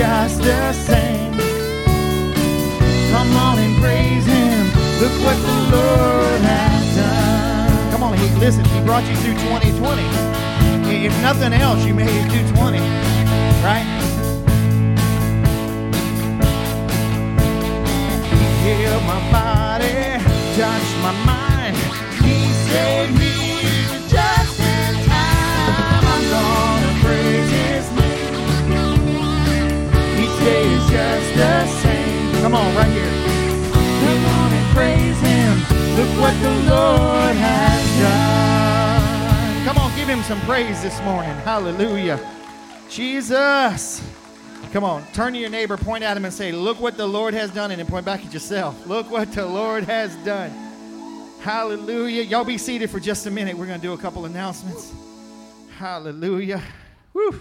just the same. Come on and praise Him. Look what the Lord has done. Come on, he, listen, He brought you through 2020. If nothing else, you made it through 20, right? He healed my body, touched my mind. He saved me just the same. Come on, right here. Come on and praise Him. Look what the Lord has done. Come on, give Him some praise this morning. Hallelujah. Jesus. Come on, turn to your neighbor, point at him, and say, Look what the Lord has done, and then point back at yourself. Look what the Lord has done. Hallelujah. Y'all be seated for just a minute. We're going to do a couple announcements. Hallelujah. Whew.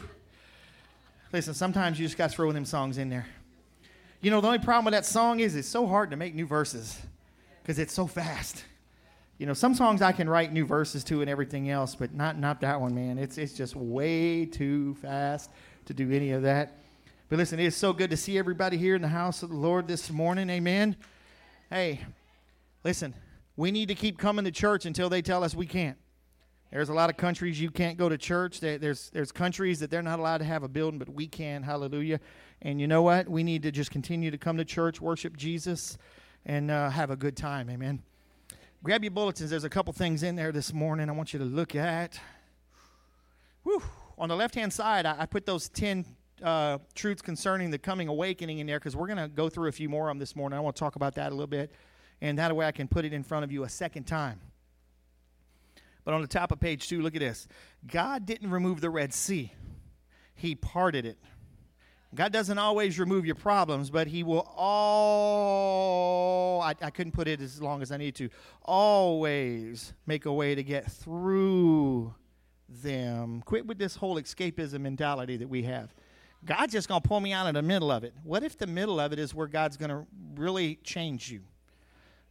Listen, sometimes you just got to throw them songs in there. You know, the only problem with that song is it's so hard to make new verses because it's so fast. You know, some songs I can write new verses to and everything else, but not not that one, man. It's it's just way too fast to do any of that. But listen, it is so good to see everybody here in the house of the Lord this morning. Amen. Hey, listen, we need to keep coming to church until they tell us we can't. There's a lot of countries you can't go to church. There's there's countries that they're not allowed to have a building, but we can. Hallelujah. And you know what? We need to just continue to come to church, worship Jesus, and uh, have a good time. Amen. Grab your bulletins. There's a couple things in there this morning I want you to look at. Whew. On the left hand side, I, I, put those 10 uh, truths concerning the coming awakening in there because we're going to go through a few more of them this morning. I want to talk about that a little bit. And that way I can put it in front of you a second time. But on the top of page two, look at this God didn't remove the Red Sea, He parted it. God doesn't always remove your problems, but He will all, I, I, couldn't put it as long as I need to, always make a way to get through them. Quit with this whole escapism mentality that we have. God's just going to pull me out of the middle of it. What if the middle of it is where God's going to really change you?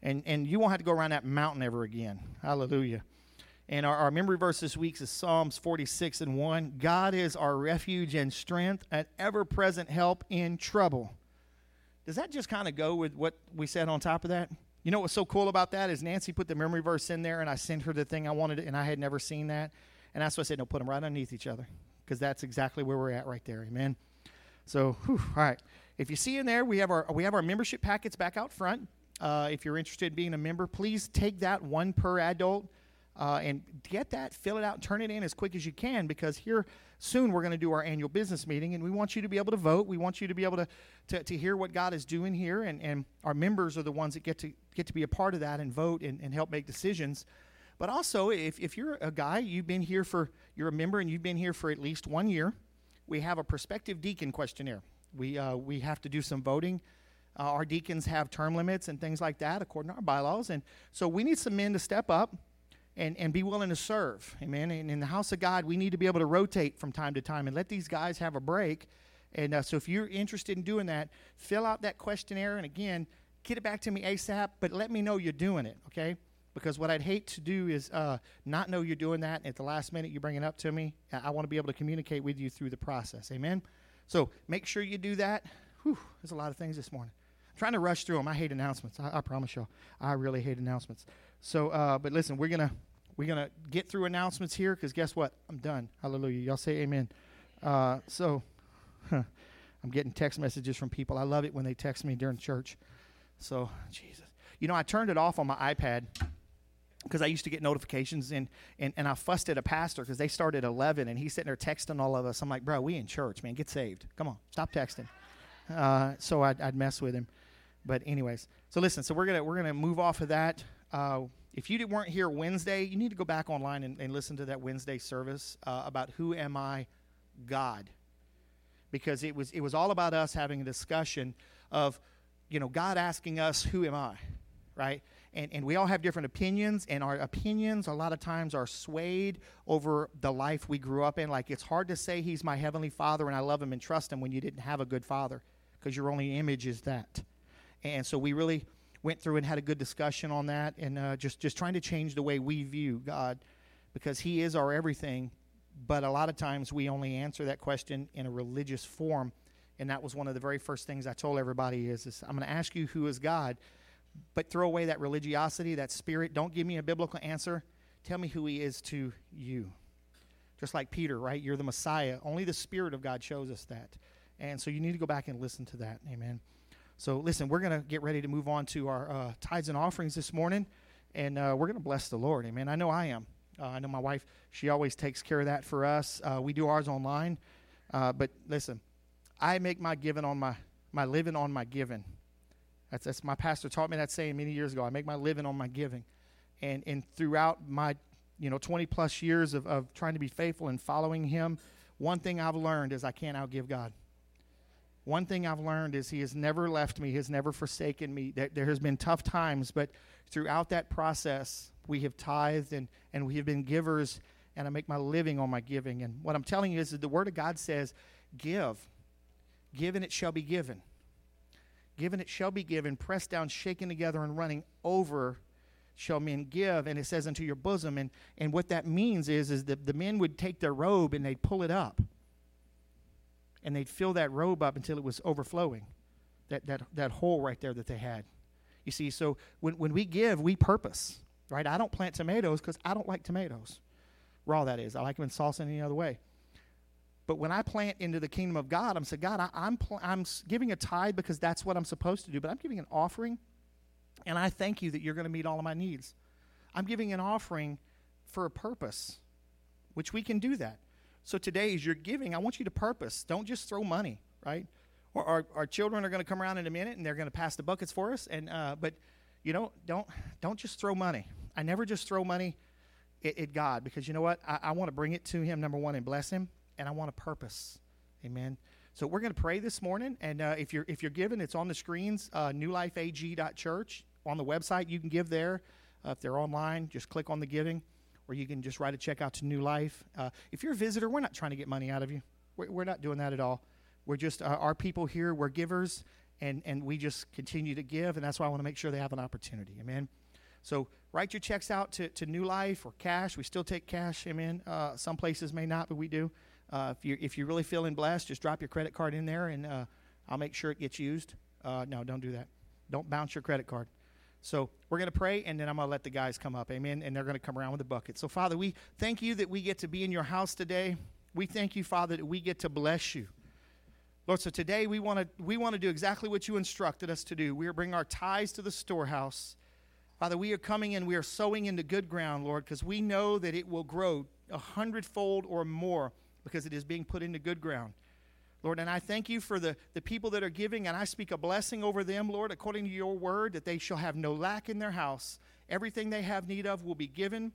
And, and you won't have to go around that mountain ever again. Hallelujah. And our, our memory verse this week is Psalms 46 and 1. God is our refuge and strength, an ever present help in trouble. Does that just kind of go with what we said on top of that? You know what's so cool about that is Nancy put the memory verse in there, and I sent her the thing I wanted, and I had never seen that. And that's why I said, no, put them right underneath each other, because that's exactly where we're at right there. Amen. So, whew, all right. If you see in there, we have our we have our membership packets back out front. Uh, if you're interested in being a member, please take that one per adult uh, and get that, fill it out, turn it in as quick as you can because here soon we're going to do our annual business meeting and we want you to be able to vote. We want you to be able to, to, to hear what God is doing here, and, and our members are the ones that get to get to be a part of that and vote and, and help make decisions. But also, if, if you're a guy, you've been here for, you're a member and you've been here for at least one year, we have a prospective deacon questionnaire. We, uh, we have to do some voting. Uh, our deacons have term limits and things like that according to our bylaws. And so we need some men to step up and, and be willing to serve. Amen. And in the house of God, we need to be able to rotate from time to time and let these guys have a break. And uh, so if you're interested in doing that, fill out that questionnaire. And again, get it back to me ASAP, but let me know you're doing it, okay? Because what I'd hate to do is uh, not know you're doing that. At the last minute, you bring it up to me. I want to be able to communicate with you through the process. Amen. So make sure you do that. Whew, there's a lot of things this morning. I'm trying to rush through them. I hate announcements. I, I promise y'all. I really hate announcements. So, uh, but listen, we're gonna we're going to get through announcements here because guess what? I'm done. Hallelujah. Y'all say amen. Uh, so huh, I'm getting text messages from people. I love it when they text me during church. So, Jesus. You know, I turned it off on my iPad because I used to get notifications and, and, and I fussed at a pastor because they started 11 and he's sitting there texting all of us. I'm like, bro, we in church, man. Get saved. Come on. Stop texting. Uh, so I'd, I'd mess with him. But anyways, so listen, so we're going to we're gonna move off of that. Uh, if you weren't here Wednesday, you need to go back online and, and listen to that Wednesday service uh, about who am I, God, because it was it was all about us having a discussion of, you know, God asking us who am I, right? And, and we all have different opinions, and our opinions a lot of times are swayed over the life we grew up in. Like it's hard to say He's my heavenly Father and I love Him and trust Him when you didn't have a good father, because your only image is that. And so we really went through and had a good discussion on that and uh, just, just trying to change the way we view God because He is our everything. But a lot of times we only answer that question in a religious form And that was one of the very first things I told everybody is, is I'm going to ask you who is God, but throw away that religiosity, that spirit. Don't give me a biblical answer. Tell me who he is to you. Just like Peter, right? You're the Messiah. Only the Spirit of God shows us that. And so you need to go back and listen to that. Amen. So listen, we're going to get ready to move on to our uh, tithes and offerings this morning, and uh, we're going to bless the Lord. Amen. I know I am. Uh, I know my wife, she always takes care of that for us. Uh, we do ours online. Uh, but listen, I make my giving on my, my living on my giving. That's, that's my pastor taught me that saying many years ago. I make my living on my giving. And, and throughout my you know 20 plus years of, of trying to be faithful and following him, one thing I've learned is I can't outgive God. One thing I've learned is He has never left me, He has never forsaken me. There, has been tough times, but throughout that process, we have tithed and, and we have been givers, and I make my living on my giving. And what I'm telling you is that the Word of God says, Give. Give and it shall be given. Given it shall be given, pressed down, shaken together, and running over shall men give. And it says unto your bosom. And, and what that means is, is that the men would take their robe and they'd pull it up and they'd fill that robe up until it was overflowing, that, that, that hole right there that they had. You see, so when, when we give, we purpose, right? I don't plant tomatoes because I don't like tomatoes. Raw, that is. I like them in salsa any other way. But when I plant into the kingdom of God, I'm saying, God, I, I'm, pl- I'm giving a tithe because that's what I'm supposed to do, but I'm giving an offering, and I thank you that you're going to meet all of my needs. I'm giving an offering for a purpose, which we can do that. So today, as you're giving, I want you to purpose. Don't just throw money, right? Or our, our children are going to come around in a minute and they're going to pass the buckets for us. And uh, but you know, don't don't just throw money. I never just throw money at, at God because you know what? I, I want to bring it to Him number one and bless Him, and I want to purpose. Amen. So we're going to pray this morning, and uh, if you're if you're giving, it's on the screens. Uh, NewLifeAG.church on the website. You can give there. Uh, if they're online, just click on the giving or you can just write a check out to New Life. Uh, if you're a visitor, we're not trying to get money out of you. We're, we're not doing that at all. We're just, uh, our people here, we're givers, and, and we just continue to give, and that's why I want to make sure they have an opportunity. Amen. So write your checks out to, to New Life or cash. We still take cash. Amen. Uh, some places may not, but we do. Uh, if, you're, if you're really feeling blessed, just drop your credit card in there, and uh, I'll make sure it gets used. Uh, no, don't do that. Don't bounce your credit card. So we're going to pray, and then I'm going to let the guys come up. Amen. And they're going to come around with a bucket. So, Father, we thank you that we get to be in your house today. We thank you, Father, that we get to bless you. Lord, so today we want to we want to do exactly what you instructed us to do. We are bringing our tithes to the storehouse. Father, we are coming in, we are sowing into good ground, Lord, because we know that it will grow a hundredfold or more because it is being put into good ground. Lord, and I thank you for the, the people that are giving, and I speak a blessing over them, Lord, according to your word, that they shall have no lack in their house. Everything they have need of will be given.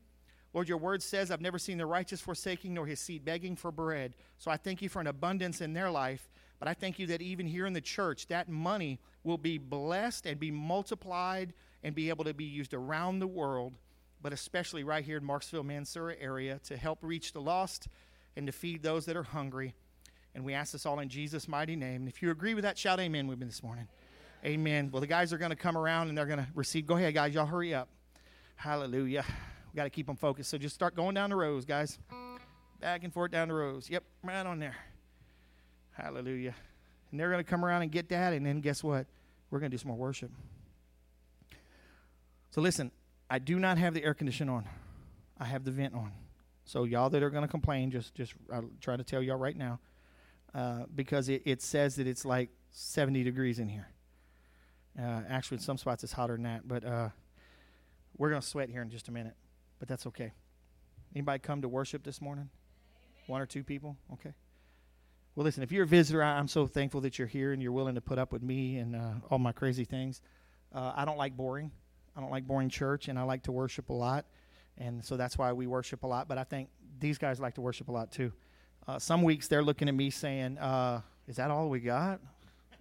Lord, your word says, I've never seen the righteous forsaking nor his seed begging for bread. So I thank you for an abundance in their life. But I thank you that even here in the church, that money will be blessed and be multiplied and be able to be used around the world, but especially right here in Marksville, Mansura area to help reach the lost and to feed those that are hungry. And we ask this all in Jesus' mighty name. And if you agree with that, shout amen with me this morning. Amen. Well, the guys are going to come around and they're going to receive. Go ahead, guys. Y'all hurry up. Hallelujah. We got to keep them focused. So just start going down the rows, guys. Back and forth down the rows. Yep, right on there. Hallelujah. And they're going to come around and get that. And then guess what? We're going to do some more worship. So listen, I do not have the air conditioner on. I have the vent on. So y'all that are going to complain, just just I'll try to tell y'all right now. Uh, because it, it says that it's like 70 degrees in here. Uh, actually, in some spots it's hotter than that, but uh, we're going to sweat here in just a minute, but that's okay. Anybody come to worship this morning? One or two people? Okay. Well, listen, if you're a visitor, I'm so thankful that you're here and you're willing to put up with me and uh, all my crazy things. Uh, I don't like boring. I don't like boring church, and I like to worship a lot. And so that's why we worship a lot. But I think these guys like to worship a lot too. Uh, some weeks they're looking at me saying, uh, "Is that all we got?"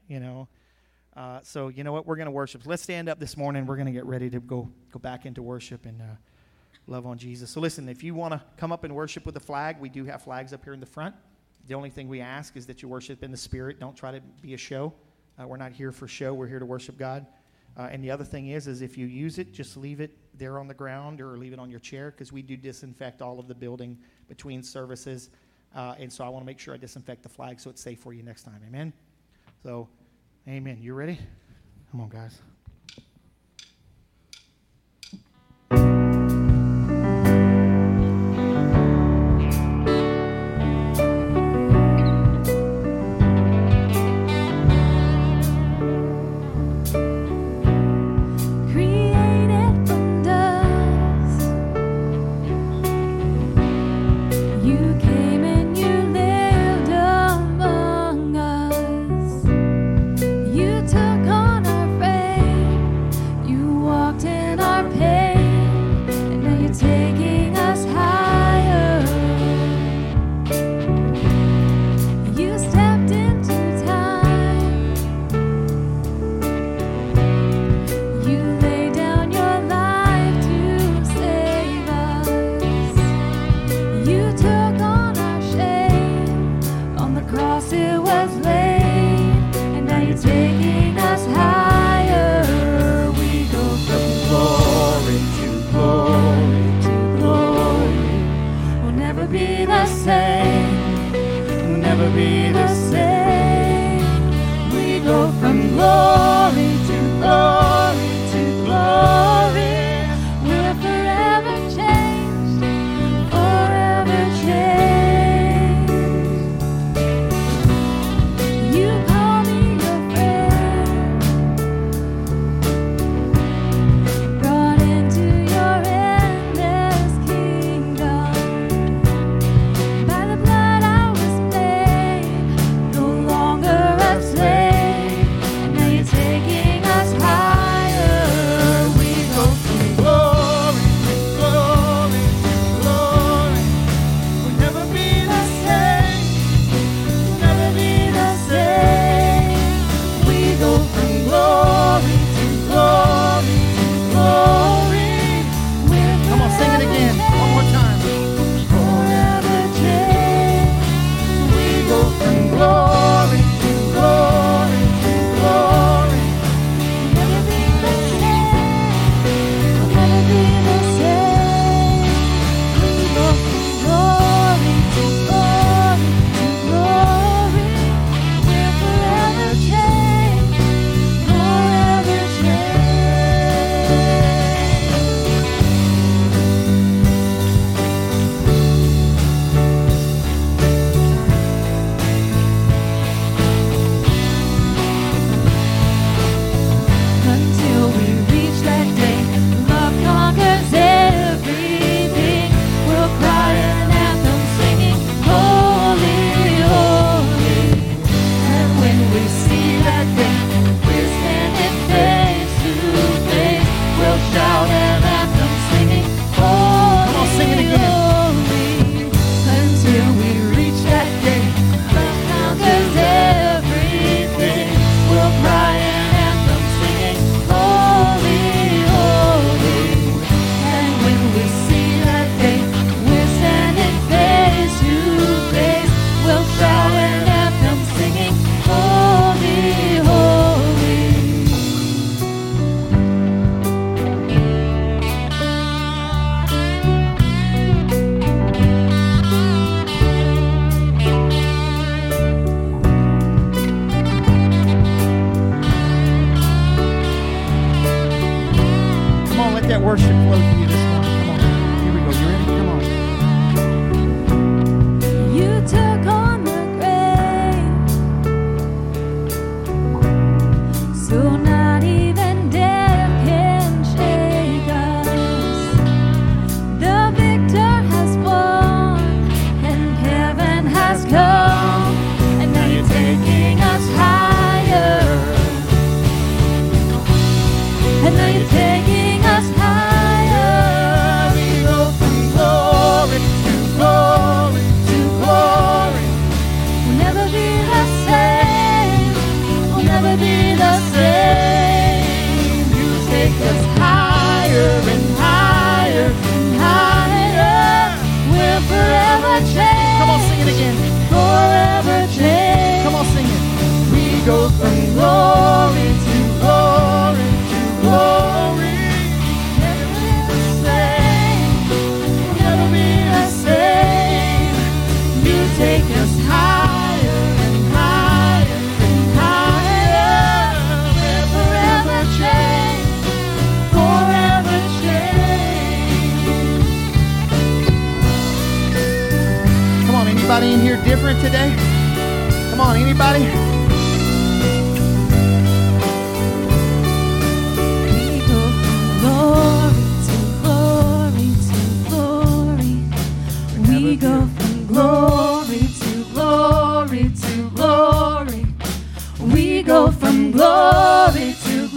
You know. Uh, so you know what? We're going to worship. Let's stand up this morning. We're going to get ready to go go back into worship and uh, love on Jesus. So listen, if you want to come up and worship with the flag, we do have flags up here in the front. The only thing we ask is that you worship in the Spirit. Don't try to be a show. Uh, we're not here for show. We're here to worship God. Uh, and the other thing is, is if you use it, just leave it there on the ground or leave it on your chair because we do disinfect all of the building between services. Uh, and so I want to make sure I disinfect the flag so it's safe for you next time. Amen. So, amen. You ready? Come on, guys.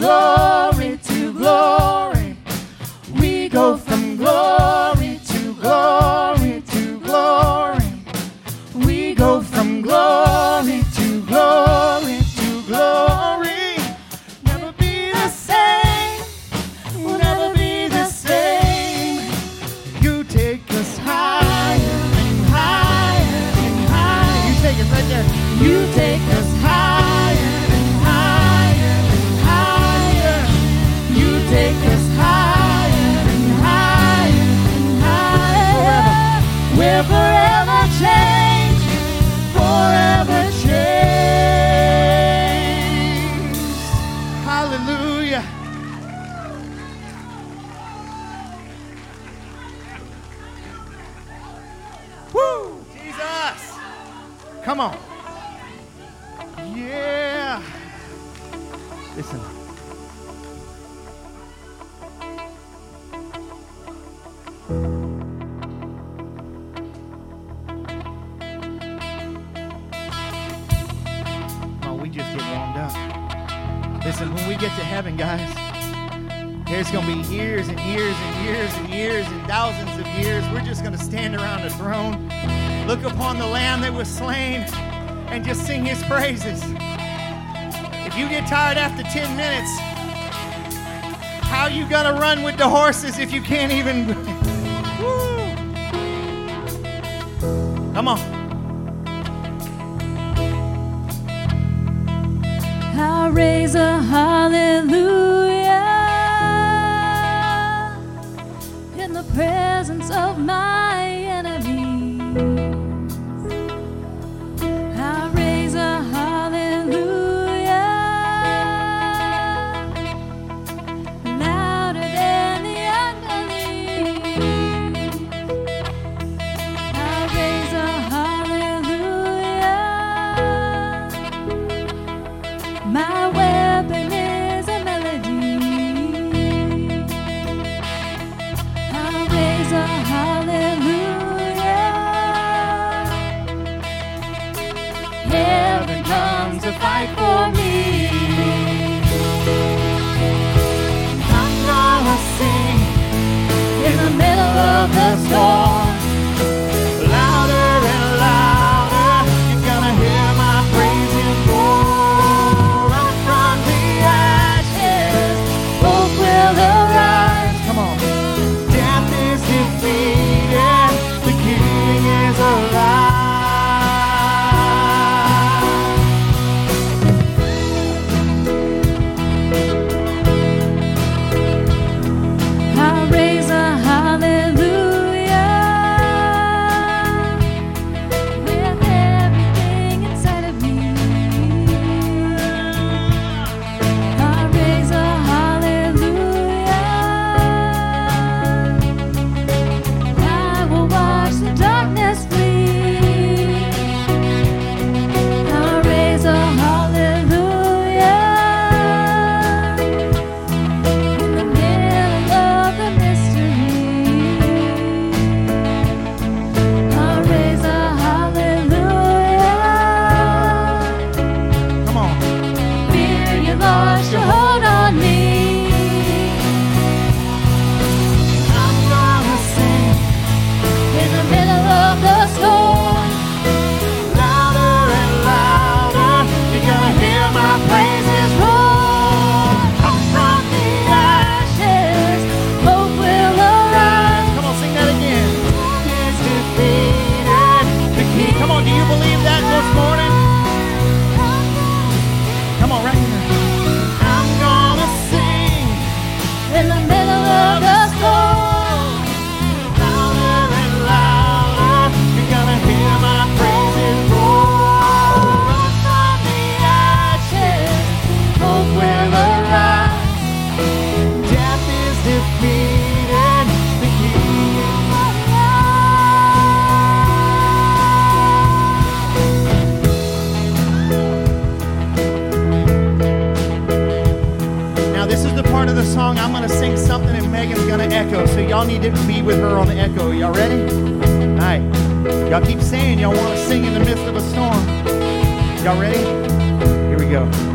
Oh. the horses if you can't even. Come on. I raise a heart. to fight for me. And now I sing in the middle of the storm. y'all need to be with her on the echo. Y'all ready? All right. Y'all keep saying y'all want to sing in the midst of a storm. Y'all ready? Here we go.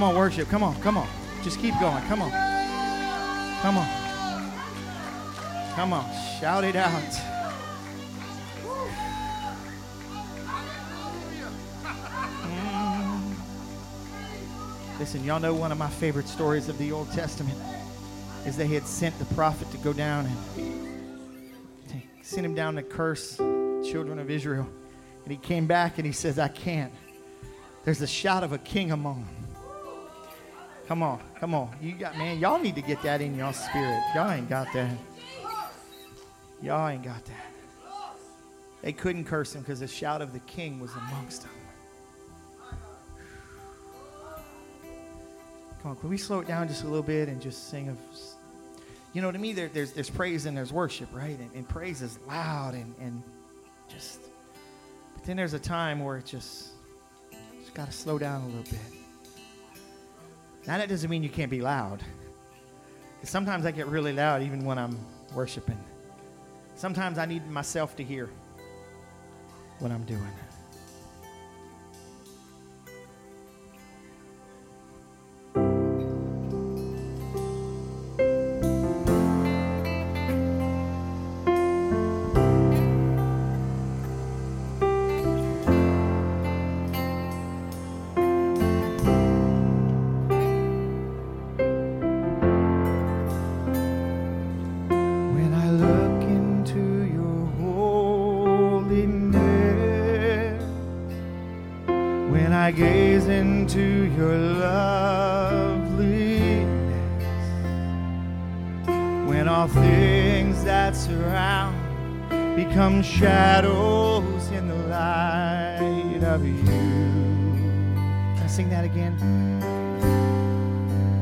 Come on, worship. Come on. Come on. Just keep going. Come on. Come on. Come on. Shout it out. Mm. Listen, y'all know one of my favorite stories of the Old Testament is they had sent the prophet to go down and send him down to curse children of Israel. And he came back and he says, I can't. There's a shout of a king among them. Come on, come on. You got man, y'all need to get that in y'all spirit. Y'all ain't got that. Y'all ain't got that. They couldn't curse him because the shout of the king was amongst them. Come on, can we slow it down just a little bit and just sing of you know, to me, there, there's, there's praise and there's worship, right? And, and praise is loud and, and just, but then there's a time where it just, just got to slow down a little bit. Now, that doesn't mean you can't be loud. sometimes I get really loud even when I'm worshiping. Sometimes I need myself to hear what I'm doing. shadows in the light of you. Can I sing that again?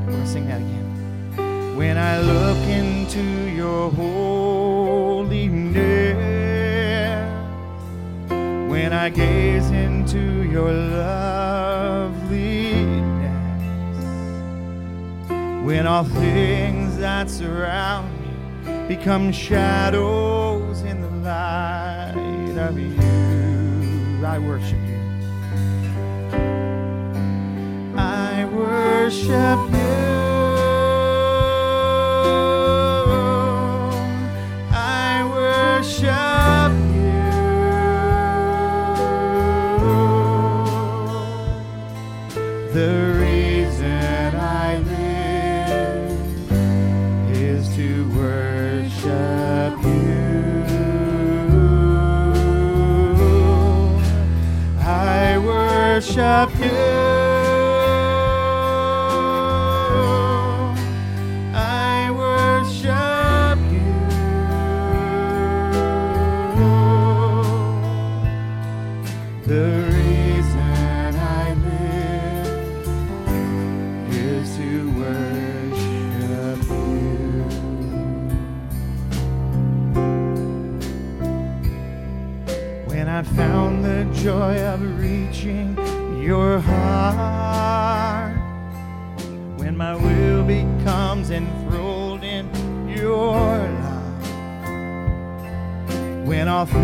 I want to sing that again. When I look into your holiness, when I gaze into your loveliness, when all things that surround me become shadows of you. I worship you. I worship have.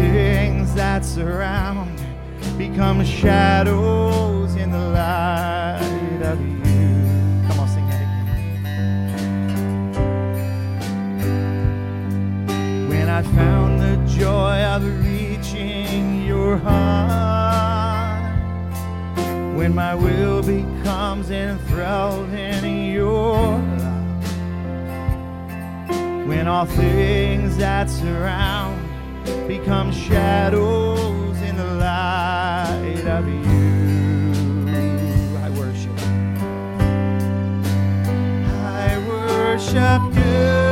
things that surround become shadows in the light of you. Come on, sing that again. When I found the joy of reaching your heart, when my will becomes enthralled in your love, when all things that surround become shadows in the light of you. I worship. I worship you.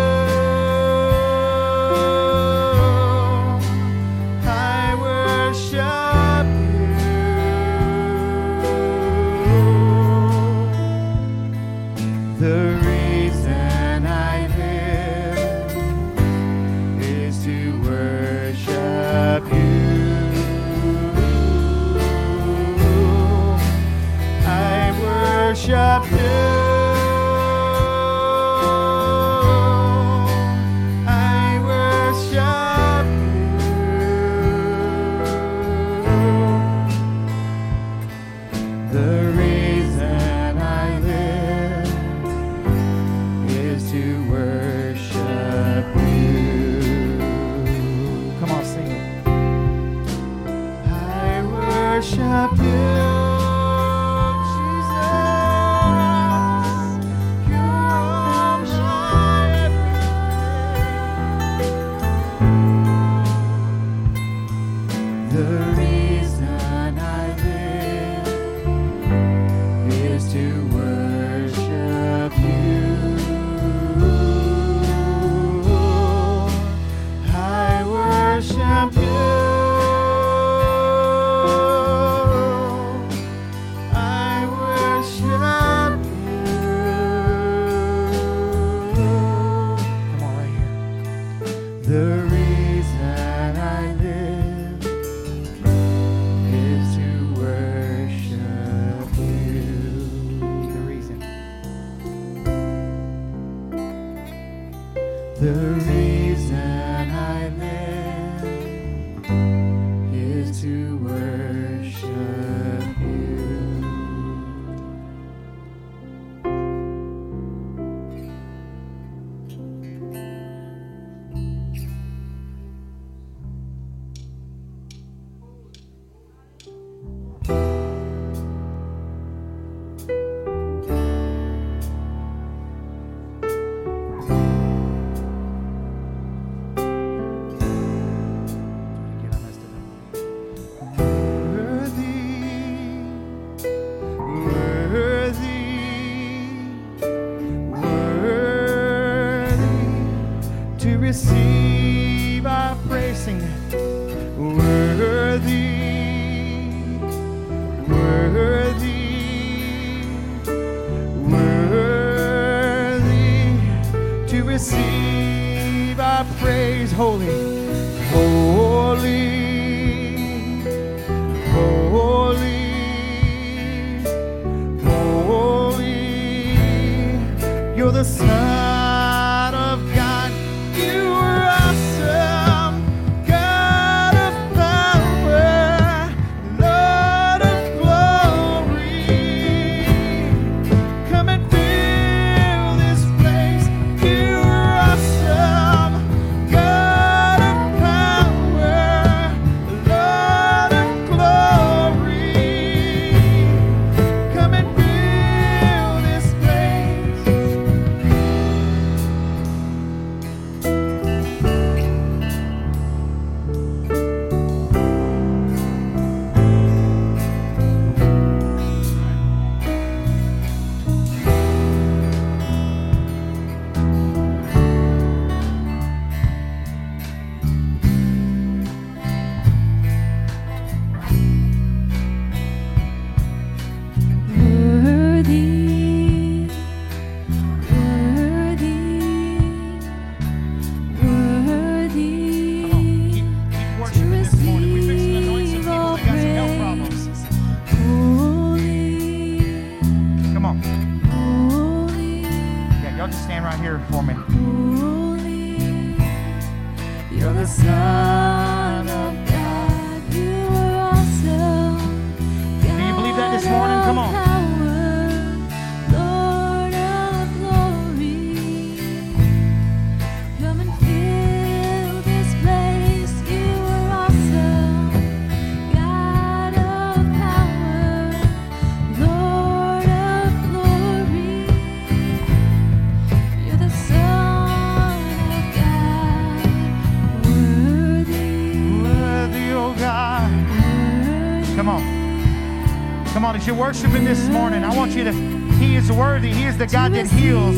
Come on, as you're worshiping this morning, I want you to, He is worthy. He is the God that heals.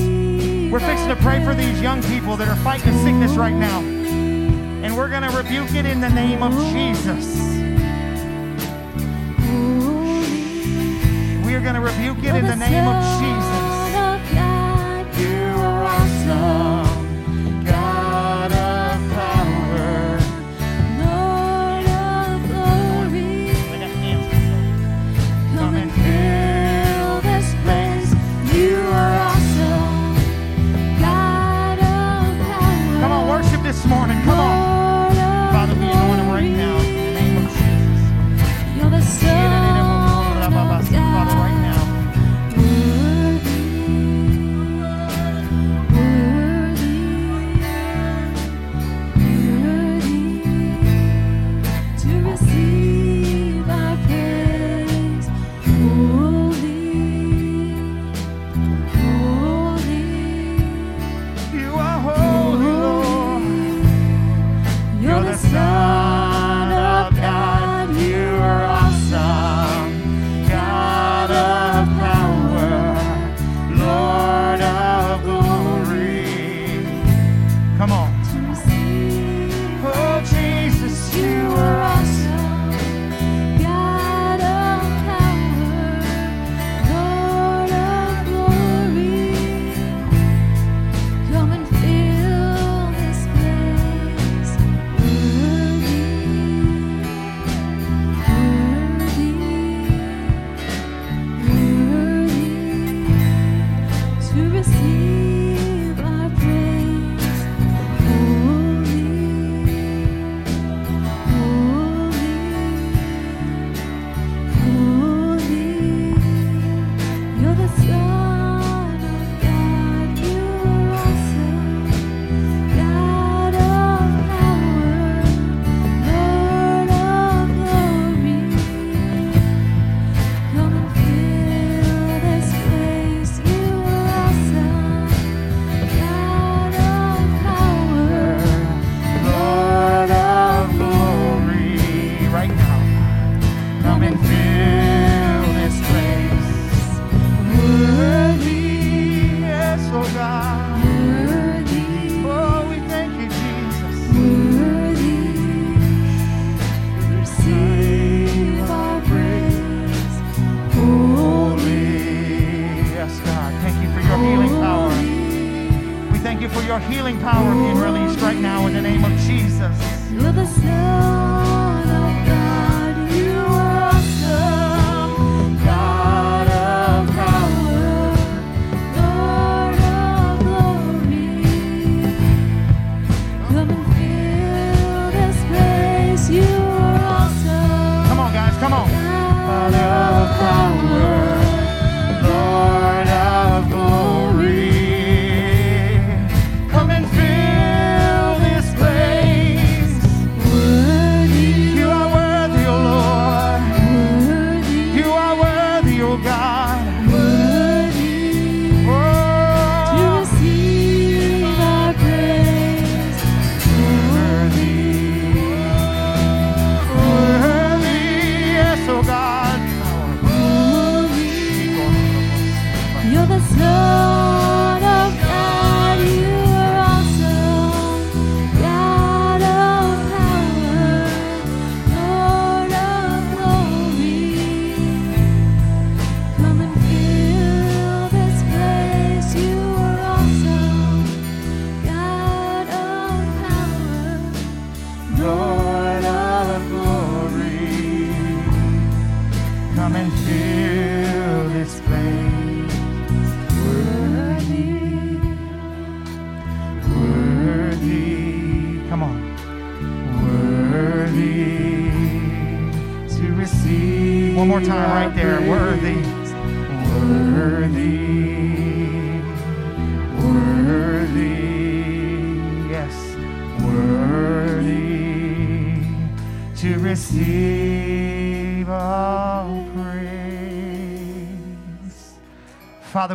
We're fixing to pray for these young people that are fighting a sickness right now. And we're going to rebuke it in the name of Jesus. We are going to rebuke it in the name of Jesus.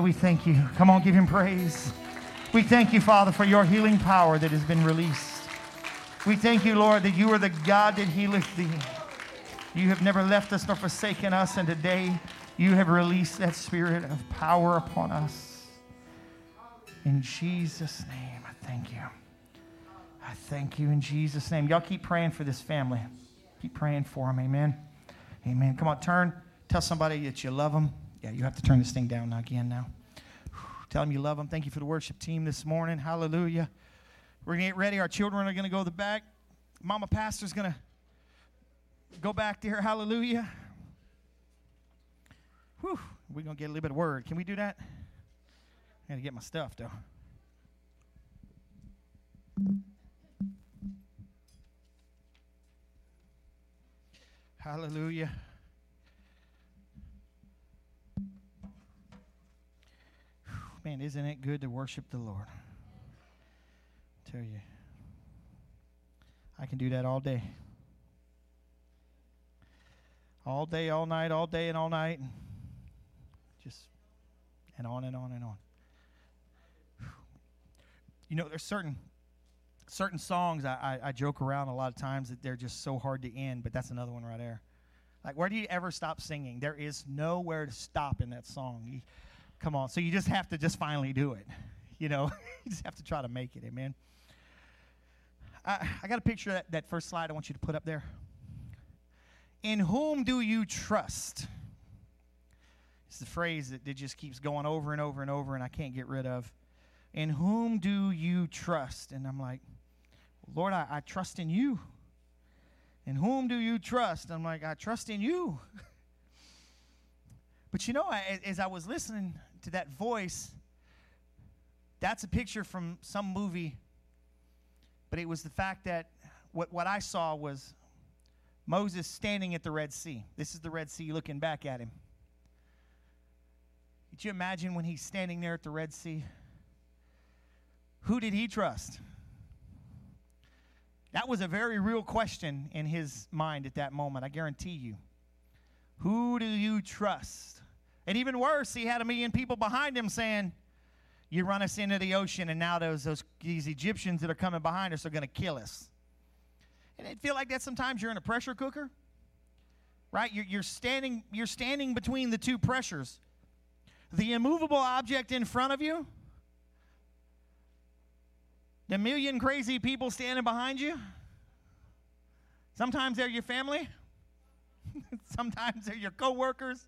We thank you. Come on, give him praise. We thank you, Father, for your healing power that has been released. We thank you, Lord, that you are the God that healeth thee. You have never left us nor forsaken us, and today you have released that spirit of power upon us. In Jesus' name, I thank you. I thank you in Jesus' name. Y'all keep praying for this family. Keep praying for them. Amen. Amen. Come on, turn. Tell somebody that you love them. Yeah, you have to turn this thing down again now. Tell them you love them. Thank you for the worship team this morning. Hallelujah. We're going to get ready. Our children are going to go to the back. Mama Pastor's going to go back there. Hallelujah. Whew. We're going to get a little bit of word. Can we do that? I got to get my stuff, though. Hallelujah. Man, isn't it good to worship the Lord? I tell you, I can do that all day. All day, all night, all day, and all night. Just, and on and on and on. You know, there's certain certain songs I, I, I joke around a lot of times that they're just so hard to end, but that's another one right there. Like, where do you ever stop singing? There is nowhere to stop in that song. You, come on. So you just have to just finally do it. You know, you just have to try to make it. Amen. I, I got a picture that, that first slide I want you to put up there. In whom do you trust? It's the phrase that, that just keeps going over and over and over, and I can't get rid of. In whom do you trust? And I'm like, Lord, I, I trust in you. In whom do you trust? I'm like, I trust in you. but you know, as I was listening to that voice, that's a picture from some movie. But it was the fact that what, what I saw was Moses standing at the Red Sea. This is the Red Sea looking back at him. Could you imagine when he's standing there at the Red Sea? Who did he trust? That was a very real question in his mind at that moment, I guarantee you. Who do you trust? And even worse, he had a million people behind him saying, You run us into the ocean, and now those, those these Egyptians that are coming behind us are going to kill us. And it feel like that sometimes you're in a pressure cooker, right? You're, you're, standing, you're standing between the two pressures. The immovable object in front of you the million crazy people standing behind you. Sometimes they're your family. Sometimes they're your coworkers.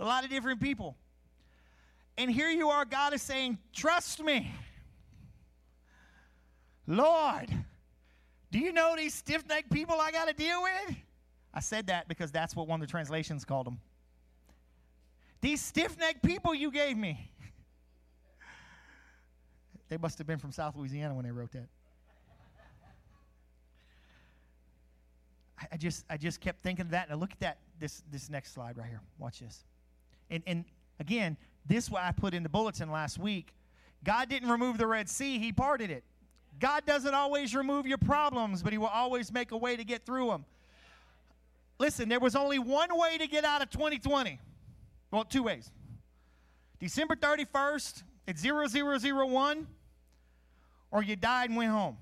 A lot of different people. And here you are, God is saying, Trust me. Lord, do you know these stiff necked people I got to deal with? I said that because that's what one of the translations called them. These stiff necked people you gave me. They must have been from South Louisiana when they wrote that. I, just I just kept thinking of that. And look at that this this next slide right here. Watch this. And and again, this what I put in the bulletin last week. God didn't remove the Red Sea, He parted it. God doesn't always remove your problems, but He will always make a way to get through them. Listen, there was only one way to get out of 2020. Well, two ways. December 31st at 0001, or you died and went home.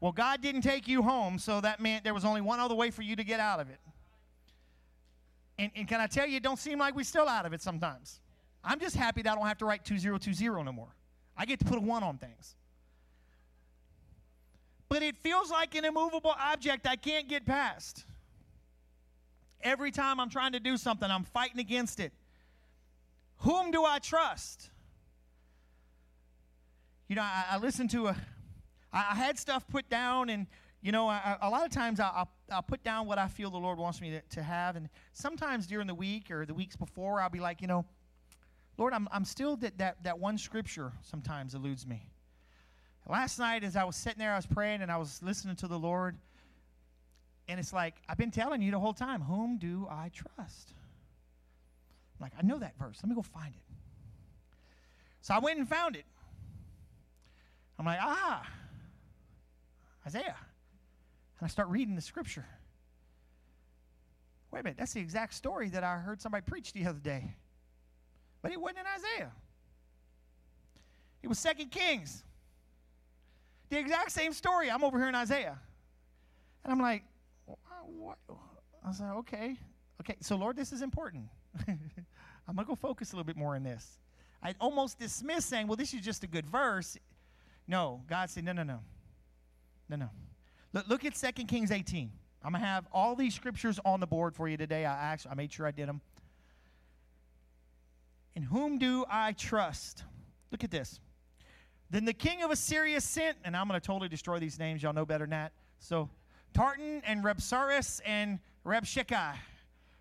Well, God didn't take you home, so that meant there was only one other way for you to get out of it. And, and can I tell you, it don't seem like we're still out of it sometimes. I'm just happy that I don't have to write 2020 no more. I get to put a one on things. But it feels like an immovable object I can't get past. Every time I'm trying to do something, I'm fighting against it. Whom do I trust? You know, I, I listened to a, I, I had stuff put down, and, you know, I, a lot of times I, I'll put down what I feel the Lord wants me to, to have. And sometimes during the week or the weeks before, I'll be like, you know, Lord, I'm, I'm still that, that, that one scripture sometimes eludes me. Last night, as I was sitting there, I was praying and I was listening to the Lord. And it's like, I've been telling you the whole time, whom do I trust? I'm like, I know that verse. Let me go find it. So I went and found it. I'm like, ah, Isaiah. And I start reading the scripture. Wait a minute, that's the exact story that I heard somebody preach the other day. But it wasn't in Isaiah. It was Second Kings. The exact same story. I'm over here in Isaiah. And I'm like, what? I was like, okay. Okay, so Lord, this is important. I'm going to go focus a little bit more on this. I almost dismissed saying, well, this is just a good verse. No, God said, no, no, no. No, no. Look, look at 2 Kings 18. I'm going to have all these scriptures on the board for you today. I actually I made sure I did them. In whom do I trust? Look at this. Then the king of Assyria sent, and I'm going to totally destroy these names. Y'all know better than that. So, Tartan and Rabsaris and Rabshakeh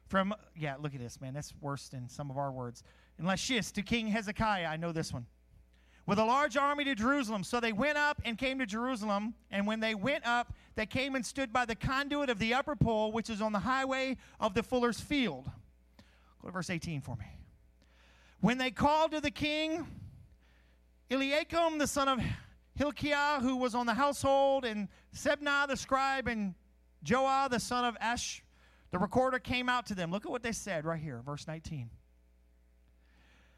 from, yeah, look at this, man. That's worse than some of our words. And Lachish to King Hezekiah. I know this one. With a large army to Jerusalem. So they went up and came to Jerusalem. And when they went up, they came and stood by the conduit of the upper pool, which is on the highway of the fuller's field. Go to verse 18 for me. When they called to the king, Eliakim, the son of Hilkiah, who was on the household, and Sebna, the scribe, and Joah, the son of Ash, the recorder, came out to them. Look at what they said right here, verse 19.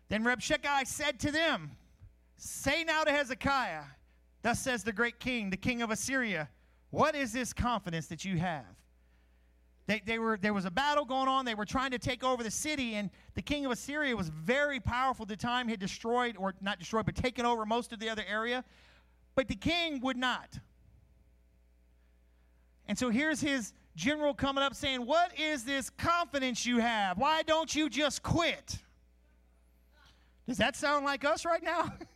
Then Rabshakeh said to them, Say now to Hezekiah, Thus says the great king, the king of Assyria, What is this confidence that you have? They, they were, there was a battle going on. They were trying to take over the city, and the king of Assyria was very powerful at the time. He had destroyed, or not destroyed, but taken over most of the other area. But the king would not. And so here's his general coming up saying, What is this confidence you have? Why don't you just quit? Does that sound like us right now?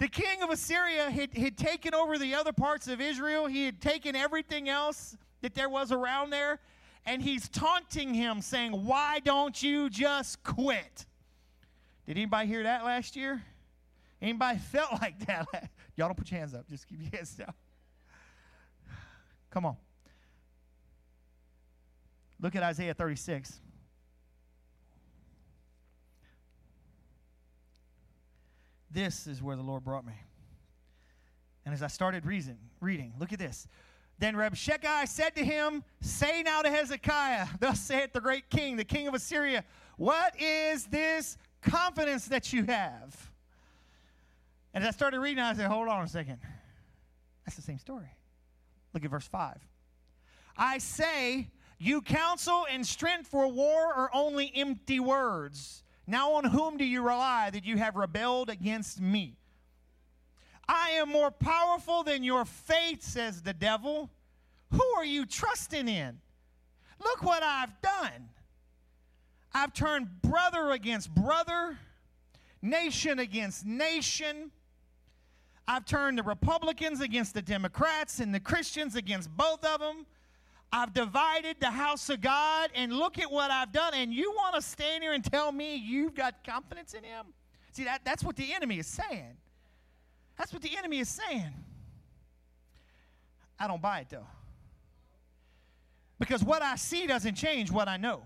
the king of Assyria had, had taken over the other parts of Israel, he had taken everything else that there was around there, and he's taunting him, saying, Why don't you just quit? Did anybody hear that last year? Anybody felt like that? Y'all don't put your hands up. Just keep your hands down. Come on. Look at Isaiah 36. This is where the Lord brought me. And as I started reason, reading, look at this. Then Rabshakeh said to him, Say now to Hezekiah, Thus saith the great king, the king of Assyria, What is this confidence that you have? And as I started reading, I said, Hold on a second. That's the same story. Look at verse 5. I say, You counsel and strength for war are only empty words. Now on whom do you rely that you have rebelled against me? I am more powerful than your faith, says the devil. Who are you trusting in? Look what I've done. I've turned brother against brother, nation against nation. I've turned the Republicans against the Democrats and the Christians against both of them. I've divided the house of God, and look at what I've done. And you want to stand here and tell me you've got confidence in Him? See, that, that's what the enemy is saying. That's what the enemy is saying. I don't buy it though. Because what I see doesn't change what I know.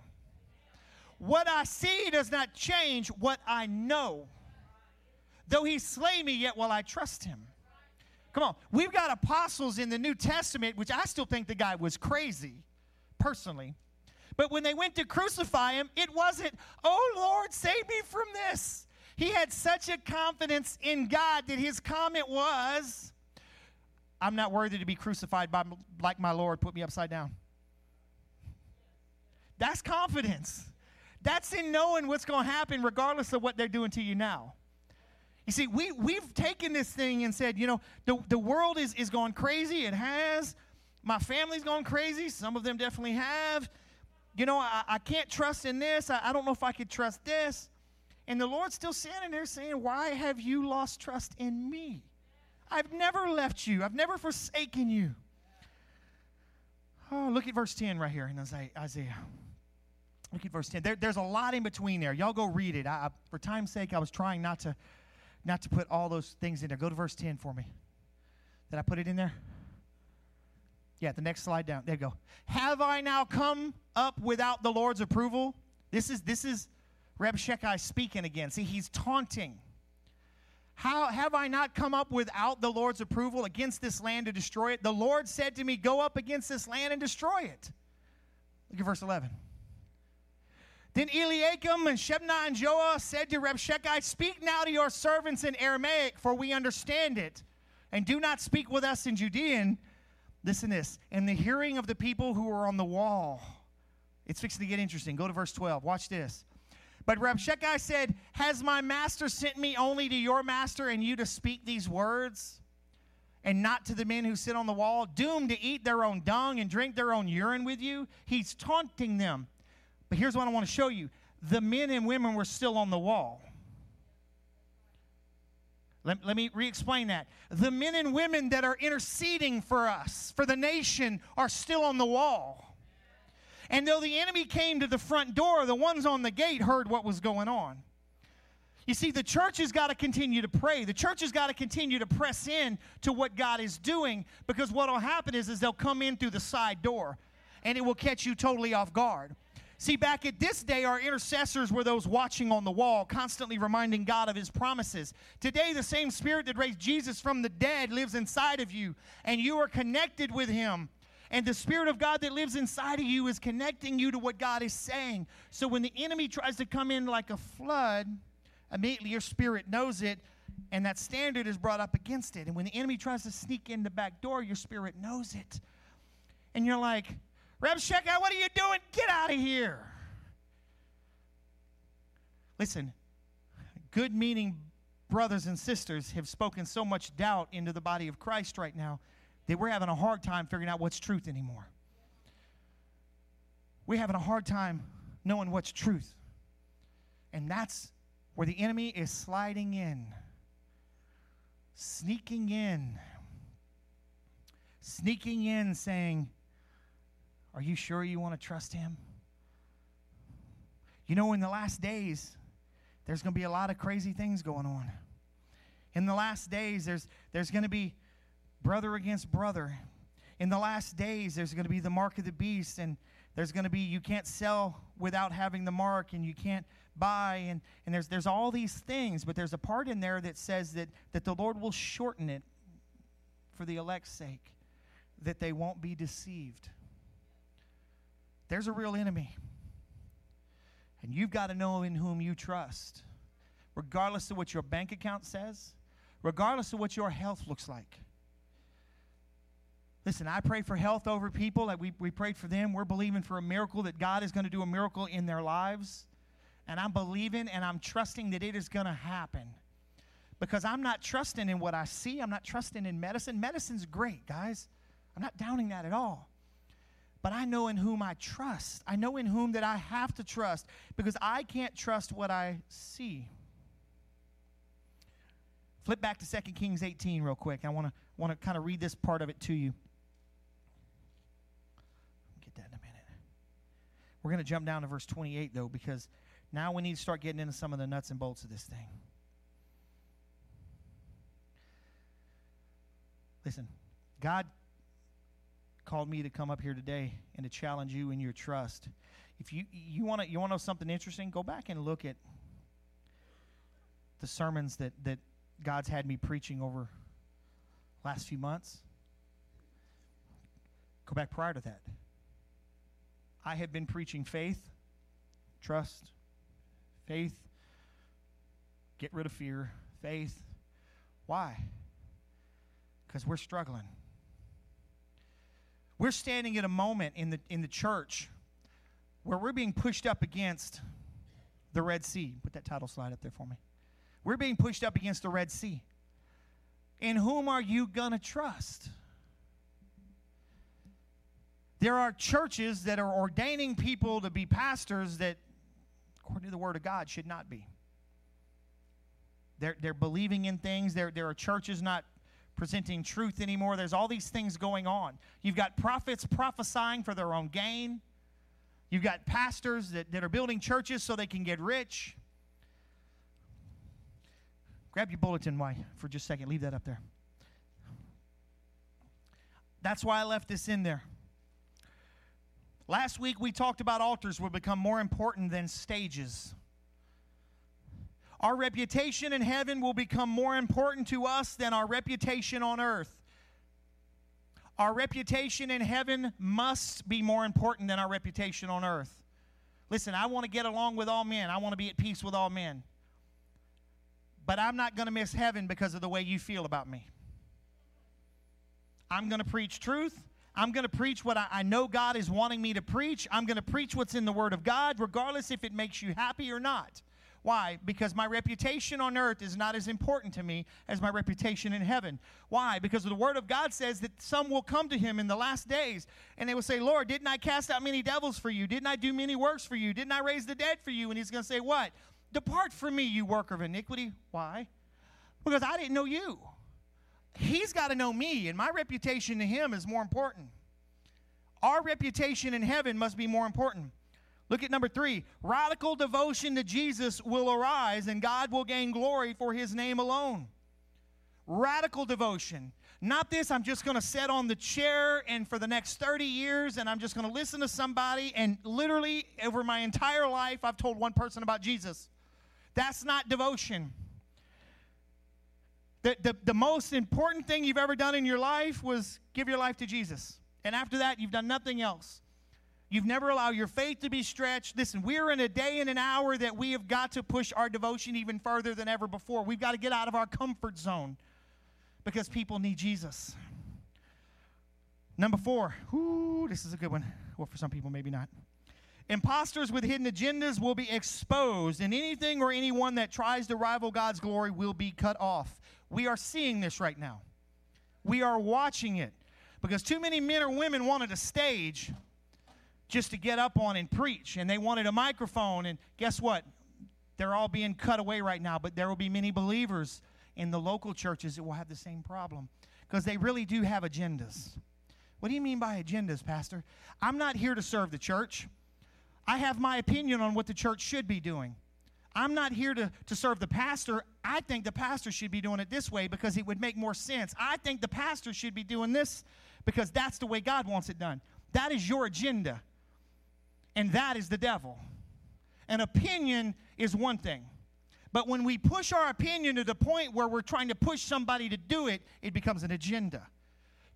What I see does not change what I know. Though he slay me, yet will I trust him. Come on. We've got apostles in the New Testament, which I still think the guy was crazy, personally. But when they went to crucify him, it wasn't, oh Lord, save me from this. He had such a confidence in God that his comment was, I'm not worthy to be crucified by, like my Lord, put me upside down. That's confidence. That's in knowing what's going to happen regardless of what they're doing to you now. You see, we, we've taken this thing and said, you know, the, the world is, is going crazy. It has. My family's gone crazy. Some of them definitely have. You know, I, I can't trust in this. I, I don't know if I could trust this. And the Lord's still standing there saying, Why have you lost trust in me? I've never left you, I've never forsaken you. Oh, look at verse 10 right here in Isaiah. Look at verse 10. There, there's a lot in between there. Y'all go read it. I, for time's sake, I was trying not to, not to put all those things in there. Go to verse 10 for me. Did I put it in there? Yeah, the next slide down. There you go. Have I now come up without the Lord's approval? This is this is Rabshakeh speaking again. See, he's taunting. How have I not come up without the Lord's approval against this land to destroy it? The Lord said to me, Go up against this land and destroy it. Look at verse 11. Then Eliakim and Shebna and Joah said to Rabshakeh, Speak now to your servants in Aramaic, for we understand it, and do not speak with us in Judean. Listen this. In the hearing of the people who were on the wall, it's fixing to get interesting. Go to verse 12. Watch this. But Rabshakeh said, Has my master sent me only to your master and you to speak these words? And not to the men who sit on the wall, doomed to eat their own dung and drink their own urine with you? He's taunting them. But here's what I want to show you the men and women were still on the wall. Let, let me re explain that. The men and women that are interceding for us, for the nation, are still on the wall. And though the enemy came to the front door, the ones on the gate heard what was going on. You see, the church has got to continue to pray. The church has got to continue to press in to what God is doing because what will happen is, is they'll come in through the side door and it will catch you totally off guard. See, back at this day, our intercessors were those watching on the wall, constantly reminding God of his promises. Today, the same spirit that raised Jesus from the dead lives inside of you, and you are connected with him. And the Spirit of God that lives inside of you is connecting you to what God is saying. So when the enemy tries to come in like a flood, immediately your spirit knows it, and that standard is brought up against it. And when the enemy tries to sneak in the back door, your spirit knows it. And you're like, Rabshakeh, what are you doing? Get out of here. Listen, good meaning brothers and sisters have spoken so much doubt into the body of Christ right now that we're having a hard time figuring out what's truth anymore. We're having a hard time knowing what's truth. And that's where the enemy is sliding in, sneaking in, sneaking in, saying, Are you sure you want to trust him? You know, in the last days, there's going to be a lot of crazy things going on. In the last days, there's, there's going to be brother against brother. In the last days, there's going to be the mark of the beast, and there's going to be you can't sell without having the mark, and you can't buy, and, and there's, there's all these things, but there's a part in there that says that, that the Lord will shorten it for the elect's sake, that they won't be deceived. There's a real enemy. And you've got to know in whom you trust, regardless of what your bank account says, regardless of what your health looks like. Listen, I pray for health over people. Like we, we prayed for them. We're believing for a miracle that God is going to do a miracle in their lives. And I'm believing and I'm trusting that it is going to happen. Because I'm not trusting in what I see. I'm not trusting in medicine. Medicine's great, guys. I'm not downing that at all. But I know in whom I trust. I know in whom that I have to trust because I can't trust what I see. Flip back to 2 Kings 18 real quick. I want to want to kind of read this part of it to you. Get that in a minute. We're going to jump down to verse 28 though because now we need to start getting into some of the nuts and bolts of this thing. Listen, God called me to come up here today and to challenge you in your trust. If you you want to you want to know something interesting, go back and look at the sermons that that God's had me preaching over last few months. Go back prior to that. I have been preaching faith, trust, faith, get rid of fear, faith. Why? Because we're struggling. We're standing at a moment in the, in the church where we're being pushed up against the Red Sea. Put that title slide up there for me. We're being pushed up against the Red Sea. In whom are you going to trust? There are churches that are ordaining people to be pastors that, according to the Word of God, should not be. They're, they're believing in things. There, there are churches not presenting truth anymore. There's all these things going on. You've got prophets prophesying for their own gain. You've got pastors that, that are building churches so they can get rich. Grab your bulletin, why, for just a second. Leave that up there. That's why I left this in there. Last week we talked about altars will become more important than stages. Our reputation in heaven will become more important to us than our reputation on earth. Our reputation in heaven must be more important than our reputation on earth. Listen, I want to get along with all men, I want to be at peace with all men. But I'm not going to miss heaven because of the way you feel about me. I'm going to preach truth. I'm going to preach what I, I, know God is wanting me to preach. I'm going to preach what's in the Word of God, regardless if it makes you happy or not. Why? Because my reputation on earth is not as important to me as my reputation in heaven. Why? Because the Word of God says that some will come to Him in the last days and they will say, Lord, didn't I cast out many devils for you? Didn't I do many works for you? Didn't I raise the dead for you? And He's going to say, What? Depart from me, you worker of iniquity. Why? Because I didn't know you. He's got to know me, and my reputation to Him is more important. Our reputation in heaven must be more important. Look at number three. Radical devotion to Jesus will arise, and God will gain glory for his name alone. Radical devotion. Not this, I'm just going to sit on the chair and for the next 30 years and I'm just going to listen to somebody. And literally, over my entire life, I've told one person about Jesus. That's not devotion. The, the, the most important thing you've ever done in your life was give your life to Jesus. And after that, you've done nothing else. You've never allowed your faith to be stretched. Listen, we're in a day and an hour that we have got to push our devotion even further than ever before. We've got to get out of our comfort zone because people need Jesus. Number four, whoo, this is a good one. Well, for some people, maybe not. Imposters with hidden agendas will be exposed, and anything or anyone that tries to rival God's glory will be cut off. We are seeing this right now. We are watching it because too many men or women wanted a stage just to get up on and preach. And they wanted a microphone. And guess what? They're all being cut away right now. But there will be many believers in the local churches that will have the same problem because they really do have agendas. What do you mean by agendas, Pastor? I'm not here to serve the church. I have my opinion on what the church should be doing. I'm not here to, to serve the pastor. I think the pastor should be doing it this way because it would make more sense. I think the pastor should be doing this because that's the way God wants it done. That is your agenda and that is the devil. An opinion is one thing. But when we push our opinion to the point where we're trying to push somebody to do it, it becomes an agenda.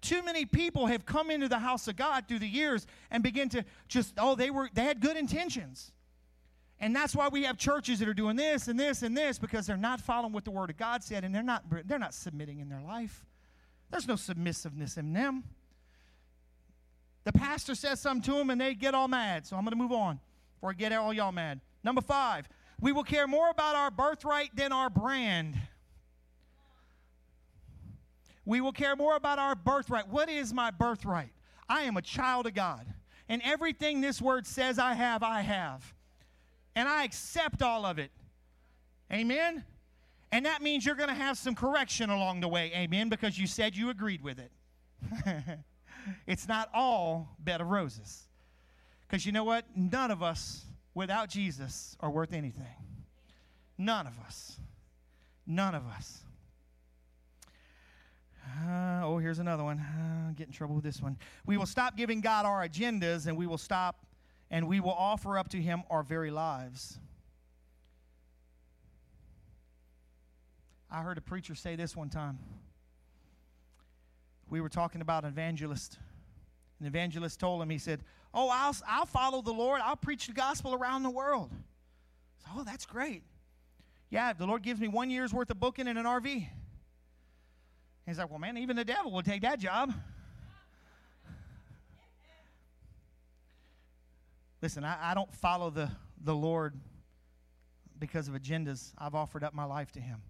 Too many people have come into the house of God through the years and begin to just, oh, they were they had good intentions. And that's why we have churches that are doing this and this and this because they're not following what the word of God said and they're not they're not submitting in their life. There's no submissiveness in them. The pastor says something to them and they get all mad. So I'm going to move on before I get all y'all mad. Number five, we will care more about our birthright than our brand. We will care more about our birthright. What is my birthright? I am a child of God. And everything this word says I have, I have. And I accept all of it. Amen? And that means you're going to have some correction along the way. Amen? Because you said you agreed with it. it's not all bed of roses. Because you know what? None of us without Jesus are worth anything. None of us. None of us. Uh, oh, here's another one. Uh, get in trouble with this one. We will stop giving God our agendas and we will stop and we will offer up to Him our very lives. I heard a preacher say this one time we were talking about an evangelist. An evangelist told him, he said, Oh, I'll, I'll follow the Lord. I'll preach the gospel around the world. So, oh, that's great. Yeah, the Lord gives me one year's worth of booking in an RV. He's like, Well, man, even the devil will take that job. Listen, I, I don't follow the, the Lord because of agendas. I've offered up my life to Him.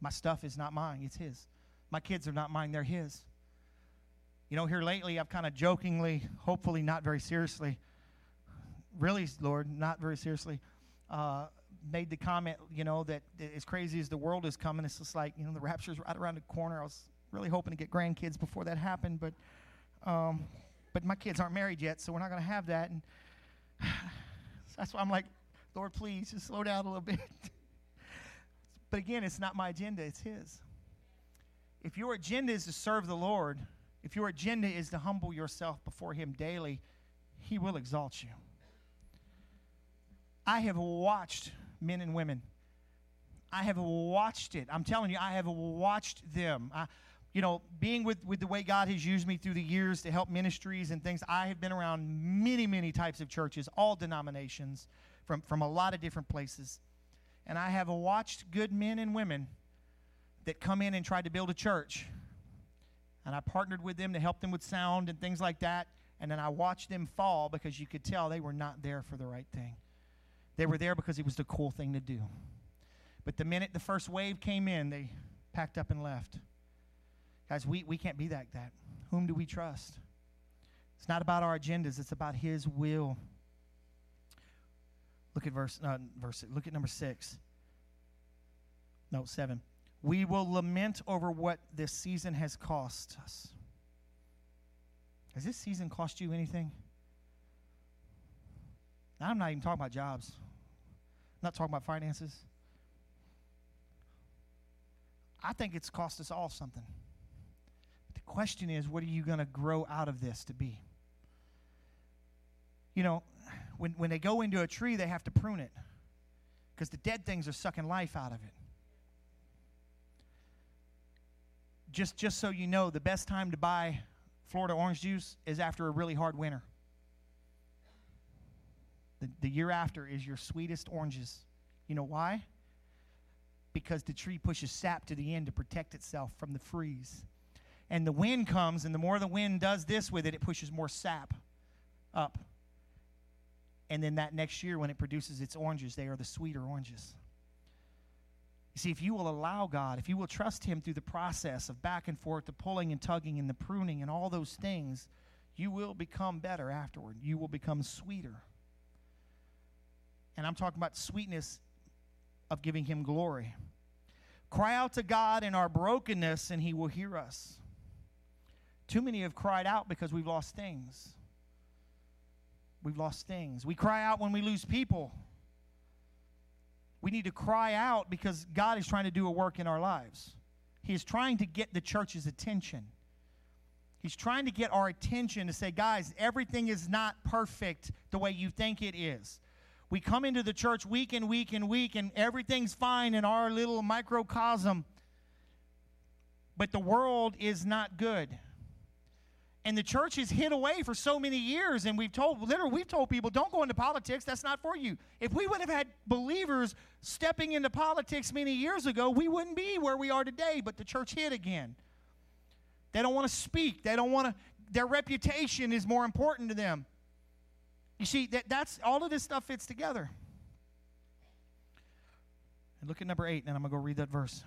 My stuff is not mine, it's His. My kids are not mine, they're His. You know, here lately, I've kind of jokingly, hopefully not very seriously, really, Lord, not very seriously, uh, made the comment, you know, that as crazy as the world is coming, it's just like, you know, the rapture's right around the corner. I was really hoping to get grandkids before that happened, but, um, but my kids aren't married yet, so we're not going to have that. And that's why I'm like, Lord, please just slow down a little bit. but again, it's not my agenda, it's His if your agenda is to serve the Lord, if your agenda is to humble yourself before Him daily, He will exalt you. I have watched men and women. I have watched it. I'm telling you, I have watched them. I, you know, being with, with the way God has used me through the years to help ministries and things, I have been around many, many types of churches, all denominations, from, from a lot of different places. And I have watched good men and women that come in and try to build a church. And I partnered with them to help them with sound and things like that. And then I watched them fall because you could tell they were not there for the right thing. They were there because it was the cool thing to do. But the minute the first wave came in, they packed up and left. Guys, we, we can't be like that. Whom do we trust? It's not about our agendas, it's about His will. Look at verse, uh, verse look at number six. No, seven. We will lament over what this season has cost us. Has this season cost you anything? I'm not even talking about jobs. I'm not talking about finances. I think it's cost us all something. But the question is, what are you going to grow out of this to be? You know, when, when they go into a tree, they have to prune it because the dead things are sucking life out of it. Just, just so you know, the best time to buy Florida orange juice is after a really hard winter. The, the year after is your sweetest oranges. You know why? Because the tree pushes sap to the end to protect itself from the freeze. And the wind comes, and the more the wind does this with it, it pushes more sap up. And then that next year, when it produces its oranges, they are the sweeter oranges. You see, if you will allow God, if you will trust Him through the process of back and forth, the pulling and tugging and the pruning and all those things, you will become better afterward. You will become sweeter. And I'm talking about sweetness of giving Him glory. Cry out to God in our brokenness, and He will hear us. Too many have cried out because we've lost things. We've lost things. We cry out when we lose people. We need to cry out because God is trying to do a work in our lives. He is trying to get the church's attention. He's trying to get our attention to say, guys, everything is not perfect the way you think it is. We come into the church week and week and week, and everything's fine in our little microcosm, but the world is not good. And the church has hid away for so many years, and we've told, literally, we've told people, don't go into politics. That's not for you. If we would have had believers stepping into politics many years ago, we wouldn't be where we are today. But the church hid again. They don't want to speak. They don't want to. Their reputation is more important to them. You see, that, that's all of this stuff fits together. And look at number eight, and I'm to go read that verse.